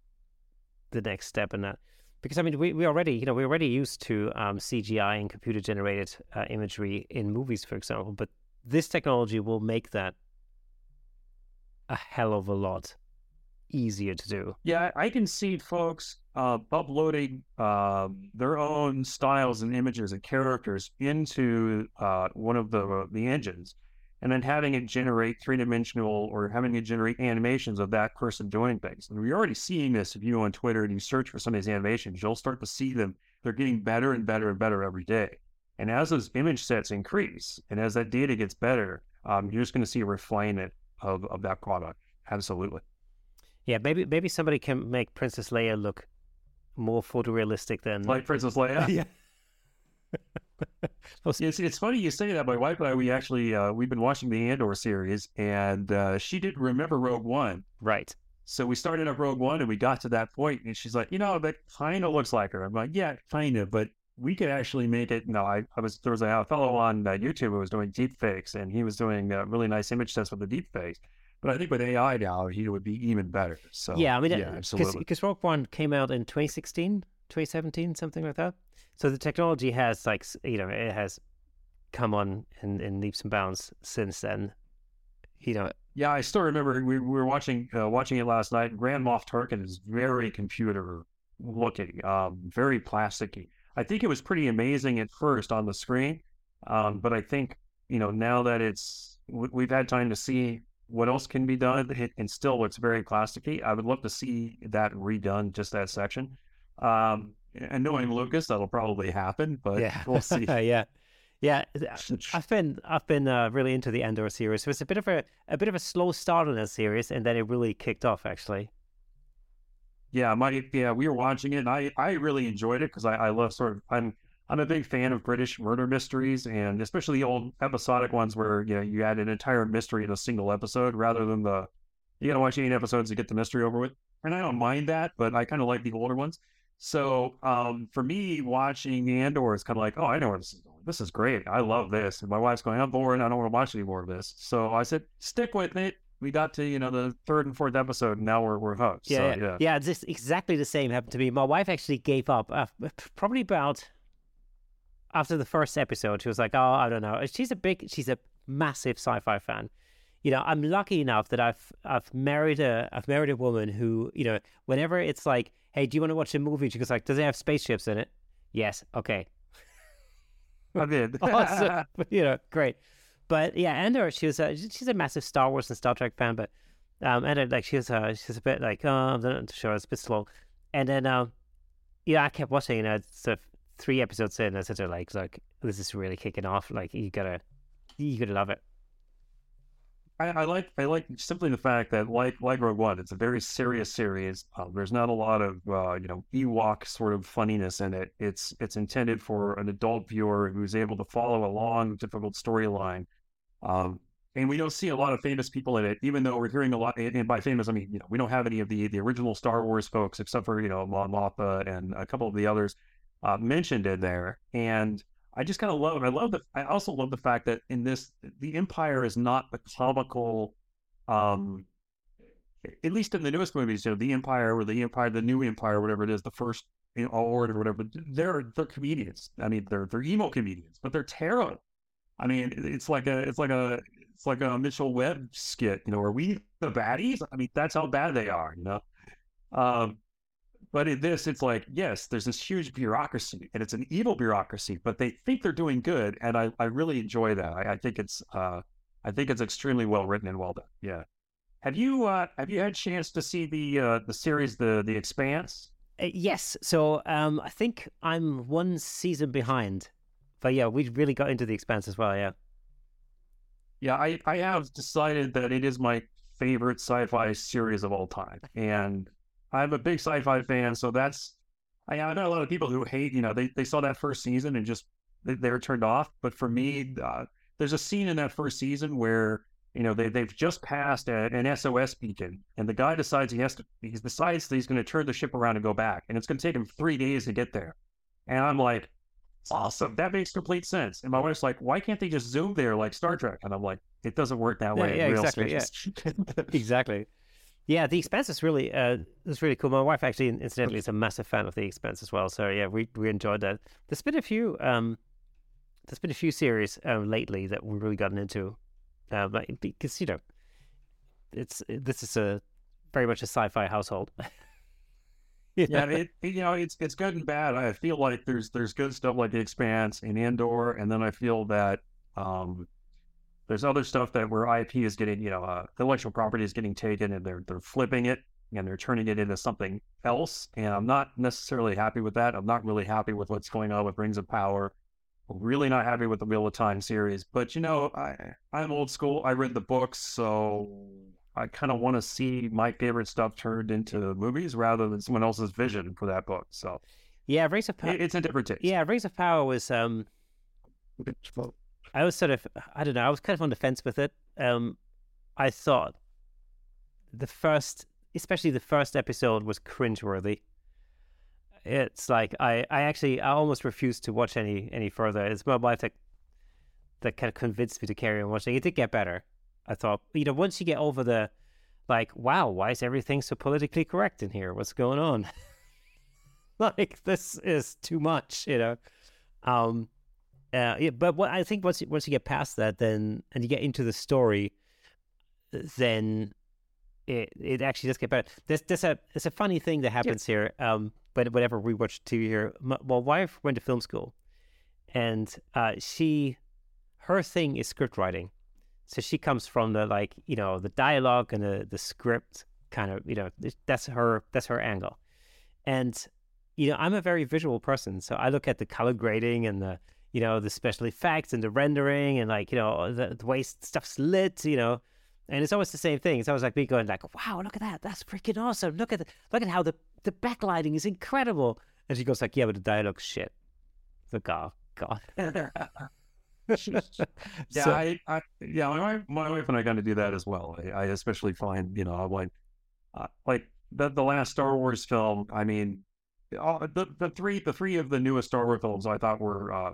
the next step in that. Because I mean, we, we already, you know, we're already used to um, CGI and computer generated uh, imagery in movies, for example. But this technology will make that a hell of a lot easier to do. Yeah, I can see folks uh, uploading uh, their own styles and images and characters into uh, one of the the engines, and then having it generate three dimensional or having it generate animations of that person doing things. And we're already seeing this. If you go on Twitter and you search for some of these animations, you'll start to see them. They're getting better and better and better every day. And as those image sets increase, and as that data gets better, um, you're just going to see a refinement of, of that product. Absolutely. Yeah, maybe maybe somebody can make Princess Leia look more photorealistic than Like Princess Leia. yeah. It's, it's funny you say that. My wife and I, we actually uh, we've been watching the Andor series, and uh, she didn't remember Rogue One. right. So we started up Rogue One, and we got to that point, and she's like, you know, that kind of looks like her. I'm like, yeah, kind of, but we could actually make it. No, I, I was there was a fellow on uh, YouTube who was doing deep fakes, and he was doing uh, really nice image tests with the deep fakes. But I think with AI now, he would be even better. So yeah, I mean, yeah, absolutely. Because Rogue One came out in 2016, 2017, something like that. So the technology has like you know it has come on in, in leaps and bounds since then. You know, Yeah, I still remember we, we were watching uh, watching it last night. Grand Moff Tarkin is very computer looking, um, very plasticky. I think it was pretty amazing at first on the screen, um, but I think you know now that it's we've had time to see what else can be done, it, and still looks very plasticky. I would love to see that redone, just that section. Um, and knowing Lucas, that'll probably happen, but yeah, we'll see. yeah. Yeah, I've been I've been uh, really into the Andor series. It was a bit of a a bit of a slow start on the series, and then it really kicked off. Actually, yeah, my yeah, we were watching it, and I I really enjoyed it because I, I love sort of I'm I'm a big fan of British murder mysteries, and especially the old episodic ones where you know you add an entire mystery in a single episode rather than the you got to watch eight episodes to get the mystery over with. And I don't mind that, but I kind of like the older ones. So um, for me, watching Andor is kind of like, oh, I know where this is going. This is great. I love this. And my wife's going, I'm bored. I don't want to watch any more of this. So I said, stick with it. We got to you know the third and fourth episode, and now we're we're hooked. Yeah, so, yeah, yeah. Exactly the same happened to me. My wife actually gave up uh, probably about after the first episode. She was like, oh, I don't know. She's a big, she's a massive sci-fi fan you know, I'm lucky enough that I've I've married a I've married a woman who, you know, whenever it's like, hey, do you want to watch a movie? She goes like, does it have spaceships in it? Yes. Okay. I did. awesome. you know, great. But yeah, and Andor, she was a, she's a massive Star Wars and Star Trek fan, but um, and like she was uh, she's a bit like, oh, I'm not sure, it's a bit slow. And then um, yeah, I kept watching, you know, sort of three episodes in, I said to her like, like this is really kicking off. Like you gotta, you gotta love it. I, I, like I like simply the fact that like like Rogue One, it's a very serious series. Uh, there's not a lot of uh, you know Ewok sort of funniness in it. It's it's intended for an adult viewer who's able to follow a long, difficult storyline. Um, and we don't see a lot of famous people in it, even though we're hearing a lot. And by famous, I mean you know we don't have any of the the original Star Wars folks, except for you know Mon Mothma and a couple of the others uh, mentioned in there. And I just kind of love. I love the. I also love the fact that in this, the Empire is not the comical. Um, at least in the newest movies, you know, the Empire or the Empire, the new Empire, whatever it is, the first you know, order or whatever. They're they're comedians. I mean, they're they're emo comedians, but they're terrible. I mean, it's like a it's like a it's like a Mitchell Webb skit. You know, are we the baddies? I mean, that's how bad they are. You know. Um, but in this, it's like, yes, there's this huge bureaucracy and it's an evil bureaucracy, but they think they're doing good. And I, I really enjoy that. I, I think it's, uh, I think it's extremely well written and well done. Yeah. Have you, uh, have you had a chance to see the, uh, the series, the, the Expanse? Uh, yes. So, um, I think I'm one season behind, but yeah, we really got into the Expanse as well. Yeah. Yeah. I, I have decided that it is my favorite sci-fi series of all time. And I'm a big sci-fi fan, so that's I, I know a lot of people who hate. You know, they they saw that first season and just they, they were turned off. But for me, uh, there's a scene in that first season where you know they they've just passed a, an SOS beacon, and the guy decides he has to he decides that he's going to turn the ship around and go back, and it's going to take him three days to get there. And I'm like, awesome. That makes complete sense. And my wife's like, why can't they just zoom there like Star Trek? And I'm like, it doesn't work that way. Yeah, exactly. Yeah. exactly. Yeah, The Expanse is really uh, is really cool. My wife actually, incidentally, is a massive fan of The Expanse as well. So yeah, we we enjoyed that. There's been a few um, there's been a few series um, lately that we've really gotten into, uh, because you know, it's this is a very much a sci-fi household. yeah, it, you know it's it's good and bad. I feel like there's there's good stuff like The Expanse and Andor, and then I feel that um, there's other stuff that where IP is getting, you know, uh, intellectual property is getting taken and they're they're flipping it and they're turning it into something else. And I'm not necessarily happy with that. I'm not really happy with what's going on with Rings of Power. I'm really not happy with the Wheel of Time series. But you know, I I'm old school. I read the books, so I kind of want to see my favorite stuff turned into movies rather than someone else's vision for that book. So yeah, Rings of Power. It's a different taste. Yeah, Rings of Power was um I was sort of, I don't know, I was kind of on the fence with it. Um, I thought the first, especially the first episode, was cringeworthy. It's like I, I actually, I almost refused to watch any any further. It's my wife that that kind of convinced me to carry on watching. It did get better. I thought, you know, once you get over the, like, wow, why is everything so politically correct in here? What's going on? like, this is too much, you know. Um, uh, yeah, but what I think once you, once you get past that, then and you get into the story, then it it actually does get better. There's there's a there's a funny thing that happens here. Um, but whenever we watch TV here, my, my wife went to film school, and uh, she her thing is script writing. So she comes from the like you know the dialogue and the the script kind of you know that's her that's her angle, and you know I'm a very visual person, so I look at the color grading and the you know the special effects and the rendering and like you know the, the way stuff's lit, you know, and it's always the same thing. It's always like me going like, "Wow, look at that! That's freaking awesome! Look at the, look at how the the backlighting is incredible." And she goes like, "Yeah, but the dialogue's shit." The oh, God. yeah, So- I, I, yeah, my wife, my wife and I kind of do that as well. I, I especially find, you know, I like, uh, like the the last Star Wars film. I mean, all, the the three the three of the newest Star Wars films I thought were uh,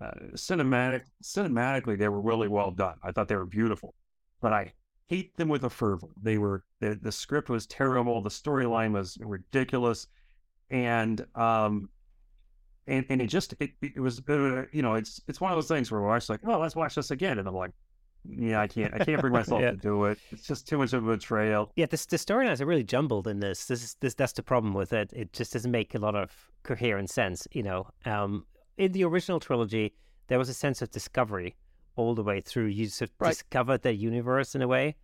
uh, cinematic cinematically they were really well done. I thought they were beautiful, but I hate them with a fervor. They were the the script was terrible, the storyline was ridiculous, and um, and and it just it, it was uh, you know it's it's one of those things where my wife's like, oh, let's watch this again, and I'm like, yeah, I can't I can't bring myself Yeah. to do it. It's just too much of a betrayal. Yeah, this the storylines are really jumbled in this. This is this that's the problem with it. It just doesn't make a lot of coherent sense. You know, um, in the original trilogy, there was a sense of discovery all the way through. You sort of Right. discovered the universe in a way.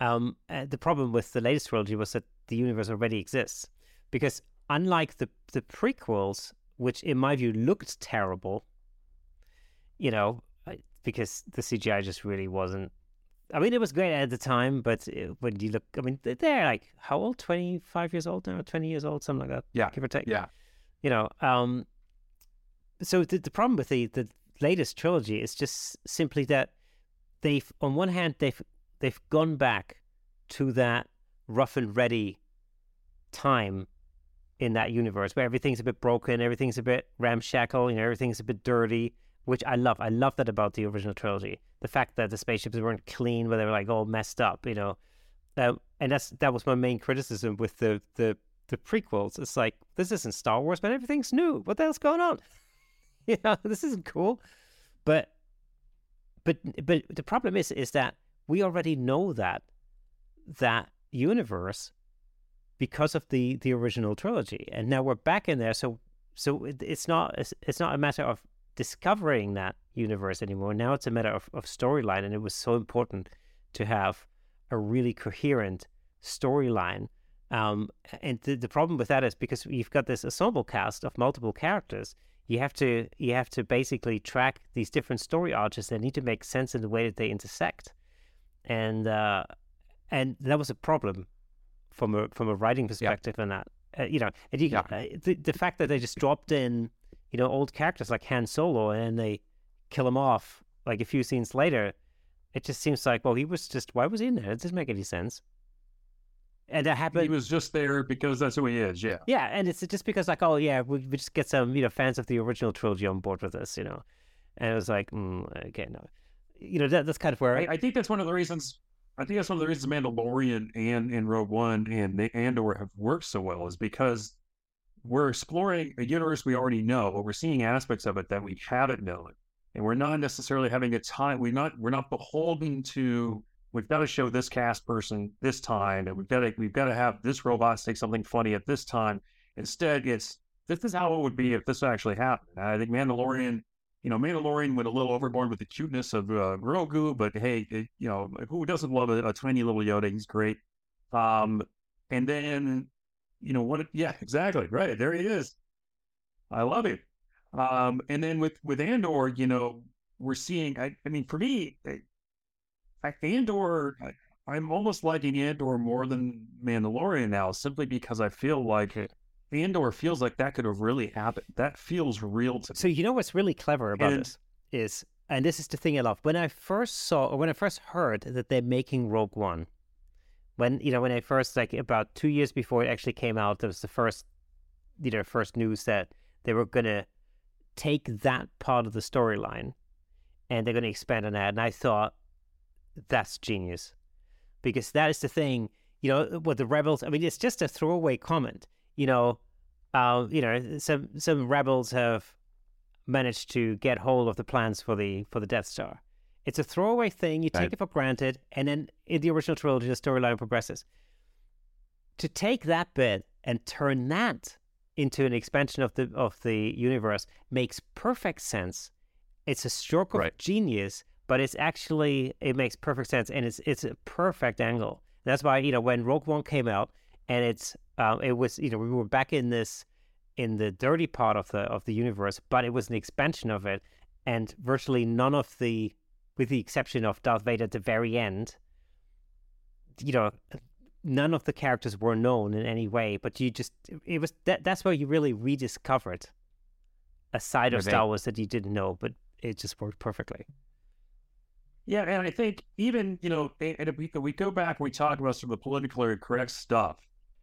Um, uh, the problem with the latest trilogy was that the universe already exists, because unlike the the prequels, which in my view looked terrible, you know, because the CGI just really wasn't I mean, it was great at the time, but uh, when you look, I mean, they- they're like how old? Twenty five years old now, twenty years old, something like that. Yeah, give or take. yeah. you know. Um, so the the problem with the the latest trilogy is just simply that they've, on one hand, they've they've gone back to that rough and ready time in that universe where everything's a bit broken, everything's a bit ramshackle, you know, everything's a bit dirty, which I love. I love that about the original trilogy. The fact that the spaceships weren't clean, but they were like all messed up, you know. Um, and that's that was my main criticism with the the the prequels. It's like this isn't Star Wars, but everything's new. What the hell's going on? you know, this isn't cool. But but but the problem is is that we already know that that universe because of the the original trilogy, and now we're back in there. So so it, it's not it's, it's not a matter of discovering that universe anymore. Now it's a matter of, of storyline, and it was so important to have a really coherent storyline. Um, and the, the problem with that is because you've got this ensemble cast of multiple characters, you have to you have to basically track these different story arches that need to make sense in the way that they intersect, and uh, and that was a problem from a from a writing perspective. And that uh, you know, and you, Yeah. uh, the the fact that they just dropped in you know old characters like Han Solo and they kill him off like a few scenes later, it just seems like well he was just why was he in there? It doesn't make any sense. And that happened. He was just there because that's who he is. Yeah. Yeah, and it's just because like, oh yeah, we, we just get some you know fans of the original trilogy on board with us, you know, and it was like, mm, okay, no, you know that that's kind of where I, I think that's one of the reasons. I think that's one of the reasons Mandalorian and and Rogue One and Andor have worked so well is because we're exploring a universe we already know, but we're seeing aspects of it that we haven't known, and we're not necessarily having a time. We're not we're not beholden to. We've got to show this cast person this time, and we've got to we've got to have this robot say something funny at this time. Instead, it's this is how it would be if this actually happened. I think Mandalorian you know, Mandalorian went a little overboard with the cuteness of uh, Grogu, but hey, it, you know, who doesn't love a, a tiny little Yoda? He's great. Um, and then, you know, what? Yeah, exactly. Right there he is. I love it. Um, and then with with Andor, you know, we're seeing. I, I mean, for me, I, Andor. I, I'm almost liking Andor more mm-hmm. than Mandalorian now, simply because I feel like Andor feels like that could have really happened. That feels real to me. So you know what's really clever about And- this is, and this is the thing I love. When I first saw, or when I first heard that they're making Rogue One, when you know, when I first like about two years before it actually came out, there was the first, you know, first news that they were gonna take that part of the storyline, and they're gonna expand on that. And I thought, that's genius, because that is the thing. You know, what the rebels. I mean, it's just a throwaway comment. You know, uh, you know, some some rebels have managed to get hold of the plans for the for the Death Star, It's a throwaway thing. You take Right. it for granted, and then in the original trilogy, the storyline progresses. To take that bit and turn that into an expansion of the of the universe makes perfect sense. It's a stroke of Right. genius, but it's actually it makes perfect sense, and it's it's a perfect angle. That's why you know when Rogue One came out, and it's um, it was you know we were back in this in the dirty part of the of the universe, but it was an expansion of it, and virtually none of the, with the exception of Darth Vader at the very end, you know, none of the characters were known in any way. But you just it was that that's where you really rediscovered a side of. Star Wars that you didn't know, but it just worked perfectly. Yeah, and I think even you know, and if we we go back, we talk about some of the politically correct stuff.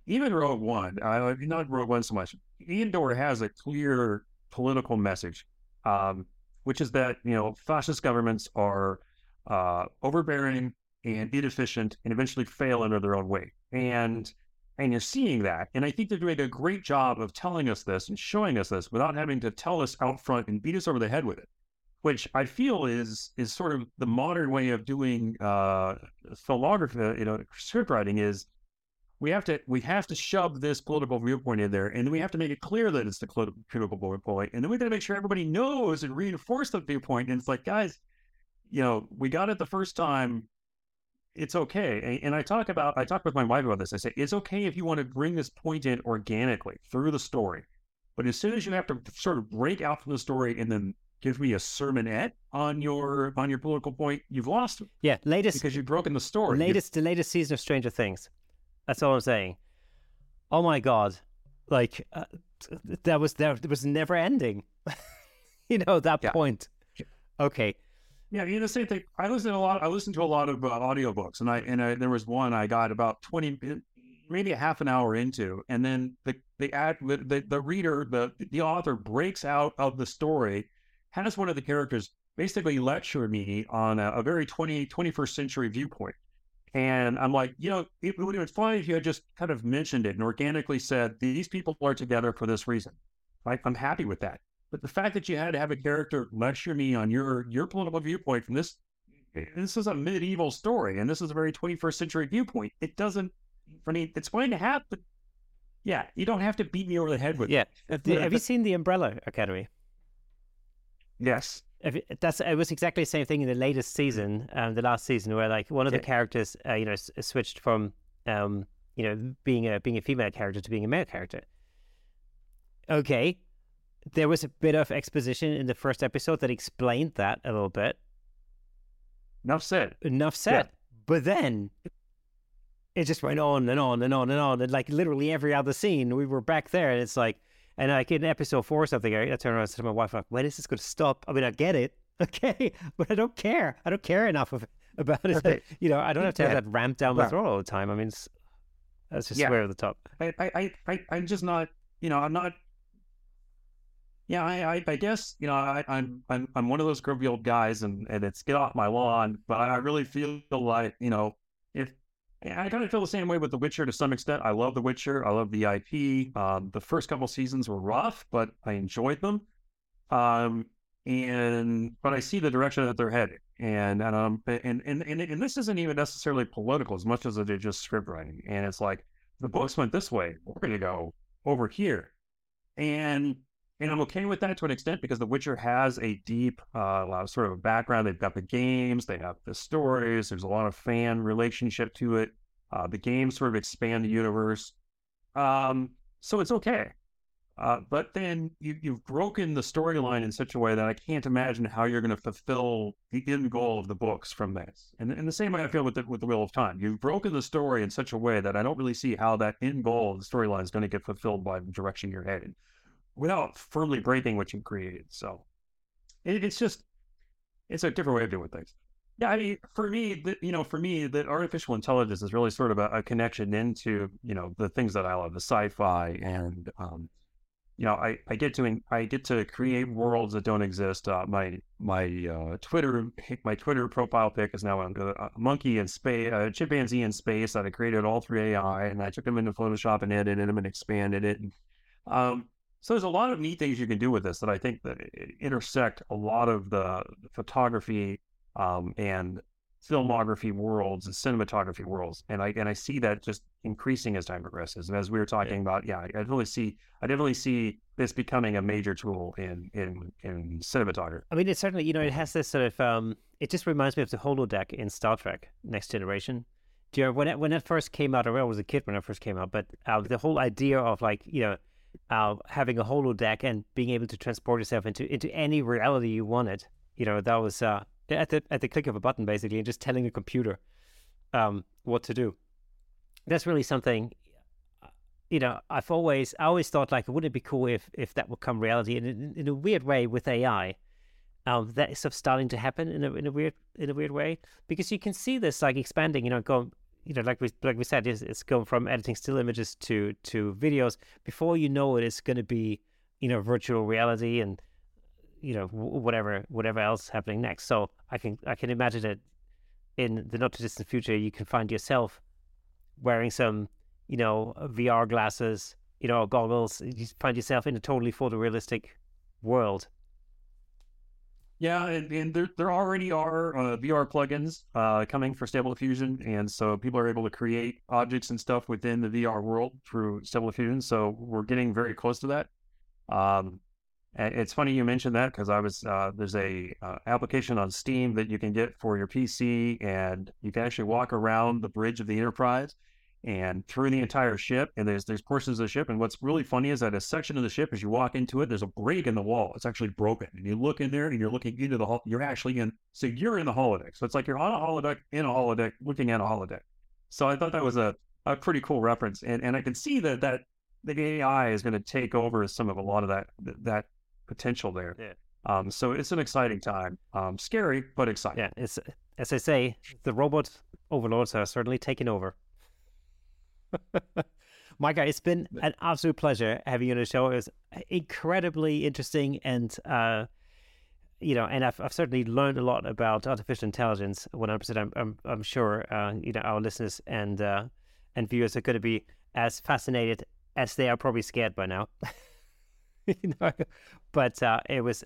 Even Rogue One, uh, not Rogue One so much. Andor has a clear political message, um, which is that you know fascist governments are uh, overbearing and inefficient, and eventually fail under their own weight. And and you're seeing that, and I think they're doing a great job of telling us this and showing us this without having to tell us out front and beat us over the head with it which I feel is is sort of the modern way of doing uh, you know, script writing is we have to we have to shove this political viewpoint in there, and then we have to make it clear that it's the political viewpoint, and then we got to make sure everybody knows and reinforce the viewpoint. And it's like, guys, you know, we got it the first time. It's okay, and, and I talk about I talk with my wife about this. I say it's okay if you want to bring this point in organically through the story, but as soon as you have to sort of break out from the story and then give me a sermonette on your on your political point, you've lost Yeah, latest because you've broken the story. Latest the latest season of Stranger Things. That's all I'm saying. Oh my god, like uh, that was there. It was never ending. you know that Yeah. point. Okay, Yeah, you know, the same thing. I listen to a lot. I listen to a lot of uh, audiobooks, and I and I, there was one I got about twenty, maybe a half an hour into, and then the the ad, the, the reader, the the author breaks out of the story, has one of the characters basically lecture me on a, a very 20, 21st century viewpoint. And I'm like, you know, it would have been fine if you had just kind of mentioned it and organically said, these people are together for this reason. Right? I'm happy with that. But the fact that you had to have a character lecture me on your your political viewpoint from this this is a medieval story and this is a very 21st century viewpoint. It doesn't I mean it's going to happen. But yeah, you don't have to beat me over the head with yeah. it. Have you- have you seen the Umbrella Academy? Yes. You- That's it was exactly the same thing in the latest season, um, the last season, where like one of the characters, uh, you know, s- switched from, um, you know, being a being a female character to being a male character. Okay, there was a bit of exposition in the first episode that explained that a little bit. Enough said. Enough said. But then it just went on and on and on and on, and like literally every other scene, we were back there, and it's like, and like in episode four or something, I, I turned around and said to my wife, like, "When is this going to stop?" I mean, I get it, okay, but I don't care. I don't care enough of about it. You know, I don't have to have Yeah. that ramped down my Right. throat all the time. I mean, that's just Yeah. way over the top. I, I, I, I'm just not, you know, I'm not. Yeah, I, I, I guess, you know, I, I'm, I'm, I'm one of those grumpy old guys, and, and it's get off my lawn. But I really feel like, you know, I kind of feel the same way with The Witcher to some extent. I love The Witcher. I love the IP. Um, the first couple seasons were rough, but I enjoyed them. Um, and but I see the direction that they're heading, and and um, and and and, and this isn't even necessarily political as much as it is just script writing. And it's like the books went this way. We're going to go over here, and and I'm okay with that to an extent because The Witcher has a deep, uh, sort of background. They've got the games, they have the stories. There's a lot of fan relationship to it. Uh, the games sort of expand the universe, um, so it's okay. Uh, but then you, you've broken the storyline in such a way that I can't imagine how you're going to fulfill the end goal of the books from this. And in the same way I feel with the, with the Wheel of Time, you've broken the story in such a way that I don't really see how that end goal of the storyline is going to get fulfilled by the direction you're headed without firmly breaking what you created. So it, it's just it's a different way of doing things. Yeah, I mean, for me, the, you know, for me, the artificial intelligence is really sort of a, a connection into you know the things that I love, the sci-fi, and um, you know, I, I get to I get to create worlds that don't exist. Uh, my my uh, Twitter my Twitter profile pic is now a, a monkey in space, a chimpanzee in space that I created all through AI, and I took them into Photoshop and edited them and expanded it. And, um, so there's a lot of neat things you can do with this that I think that intersect a lot of the photography um, and filmography worlds and cinematography worlds, and I and I see that just increasing as time progresses. And as we were talking yeah. about, yeah, I definitely see I definitely see this becoming a major tool in in in cinematography. I mean, it certainly you know it has this sort of um, it just reminds me of the holodeck in Star Trek Next Generation. Do you know when it, when it first came out? I was a kid when it first came out, but uh, the whole idea of like you know uh, having a holodeck and being able to transport yourself into into any reality you wanted, you know, that was uh, at the at the click of a button basically, and just telling the computer um, what to do. That's really something. You know, I've always I always thought like, wouldn't it be cool if if that would come reality? And in, in a weird way with AI, um, that is starting to happen in a in a weird in a weird way because you can see this like expanding. You know, going you know, like we like we said, it's, it's going from editing still images to to videos. Before you know it, it's going to be you know virtual reality and you know whatever whatever else happening next. So I can I can imagine that in the not too distant future, you can find yourself wearing some you know VR glasses, you know goggles. You find yourself in a totally photorealistic world. Yeah, and, and there, there already are uh, VR plugins uh, coming for Stable Diffusion, and so people are able to create objects and stuff within the VR world through Stable Diffusion. So we're getting very close to that. Um, it's funny you mentioned that because I was uh, there's a uh, application on Steam that you can get for your PC, and you can actually walk around the bridge of the Enterprise and through the entire ship. And there's there's portions of the ship, and what's really funny is that a section of the ship, as you walk into it, there's a break in the wall. It's actually broken, and you look in there, and you're looking into the hall. You're actually in, so you're in the holodeck. So it's like you're on a holodeck in a holodeck, looking at a holodeck. So I thought that was a a pretty cool reference, and and I can see that that the AI is going to take over some of a lot of that that potential there. Yeah. Um, so it's an exciting time. Um, scary, but exciting. Yeah, it's as I say, the robot overlords are certainly taking over. Micah, it's been an absolute pleasure having you on the show. It was incredibly interesting and uh, you know, and I've, I've certainly learned a lot about artificial intelligence. One hundred percent, I'm I'm I'm sure uh, you know our listeners and uh, and viewers are going to be as fascinated as they are probably scared by now. you know, but uh, it was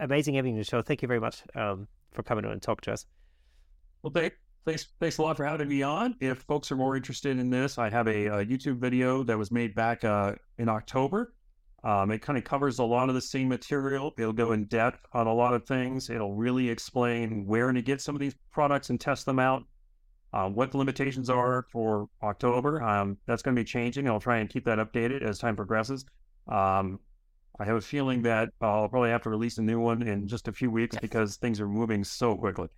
amazing having you on the show. Thank you very much um, for coming on and talk to us. Well, thank, thanks, thanks a lot for having me on. If folks are more interested in this, I have a, a YouTube video that was made back uh, in October. Um, it kind of covers a lot of the same material. It'll go in depth on a lot of things. It'll really explain where to get some of these products and test them out. Um, what the limitations are for October. Um, that's going to be changing. I'll try and keep that updated as time progresses. Um, I have a feeling that I'll probably have to release a new one in just a few weeks because things are moving so quickly.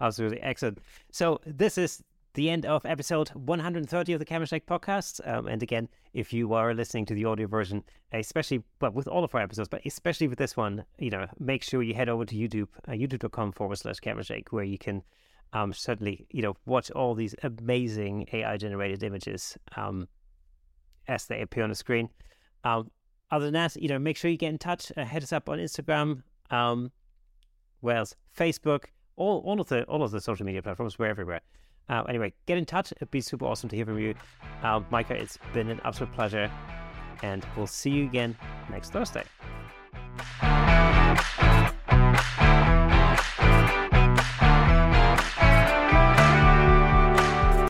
Absolutely excellent. So this is the end of episode 130 of the Camera Shake podcast. Um, and again, if you are listening to the audio version, especially well with all of our episodes, but especially with this one, you know, make sure you head over to YouTube, uh, youtube.com forward slash Camera Shake, where you can um, certainly, you know, watch all these amazing AI generated images um, as they appear on the screen. Um, other than that, you know, make sure you get in touch. Uh, hit us up on Instagram, um? Facebook, all, all of the all of the social media platforms. We're everywhere. Uh, anyway, get in touch. It'd be super awesome to hear from you, uh, Micah. It's been an absolute pleasure, and we'll see you again next Thursday.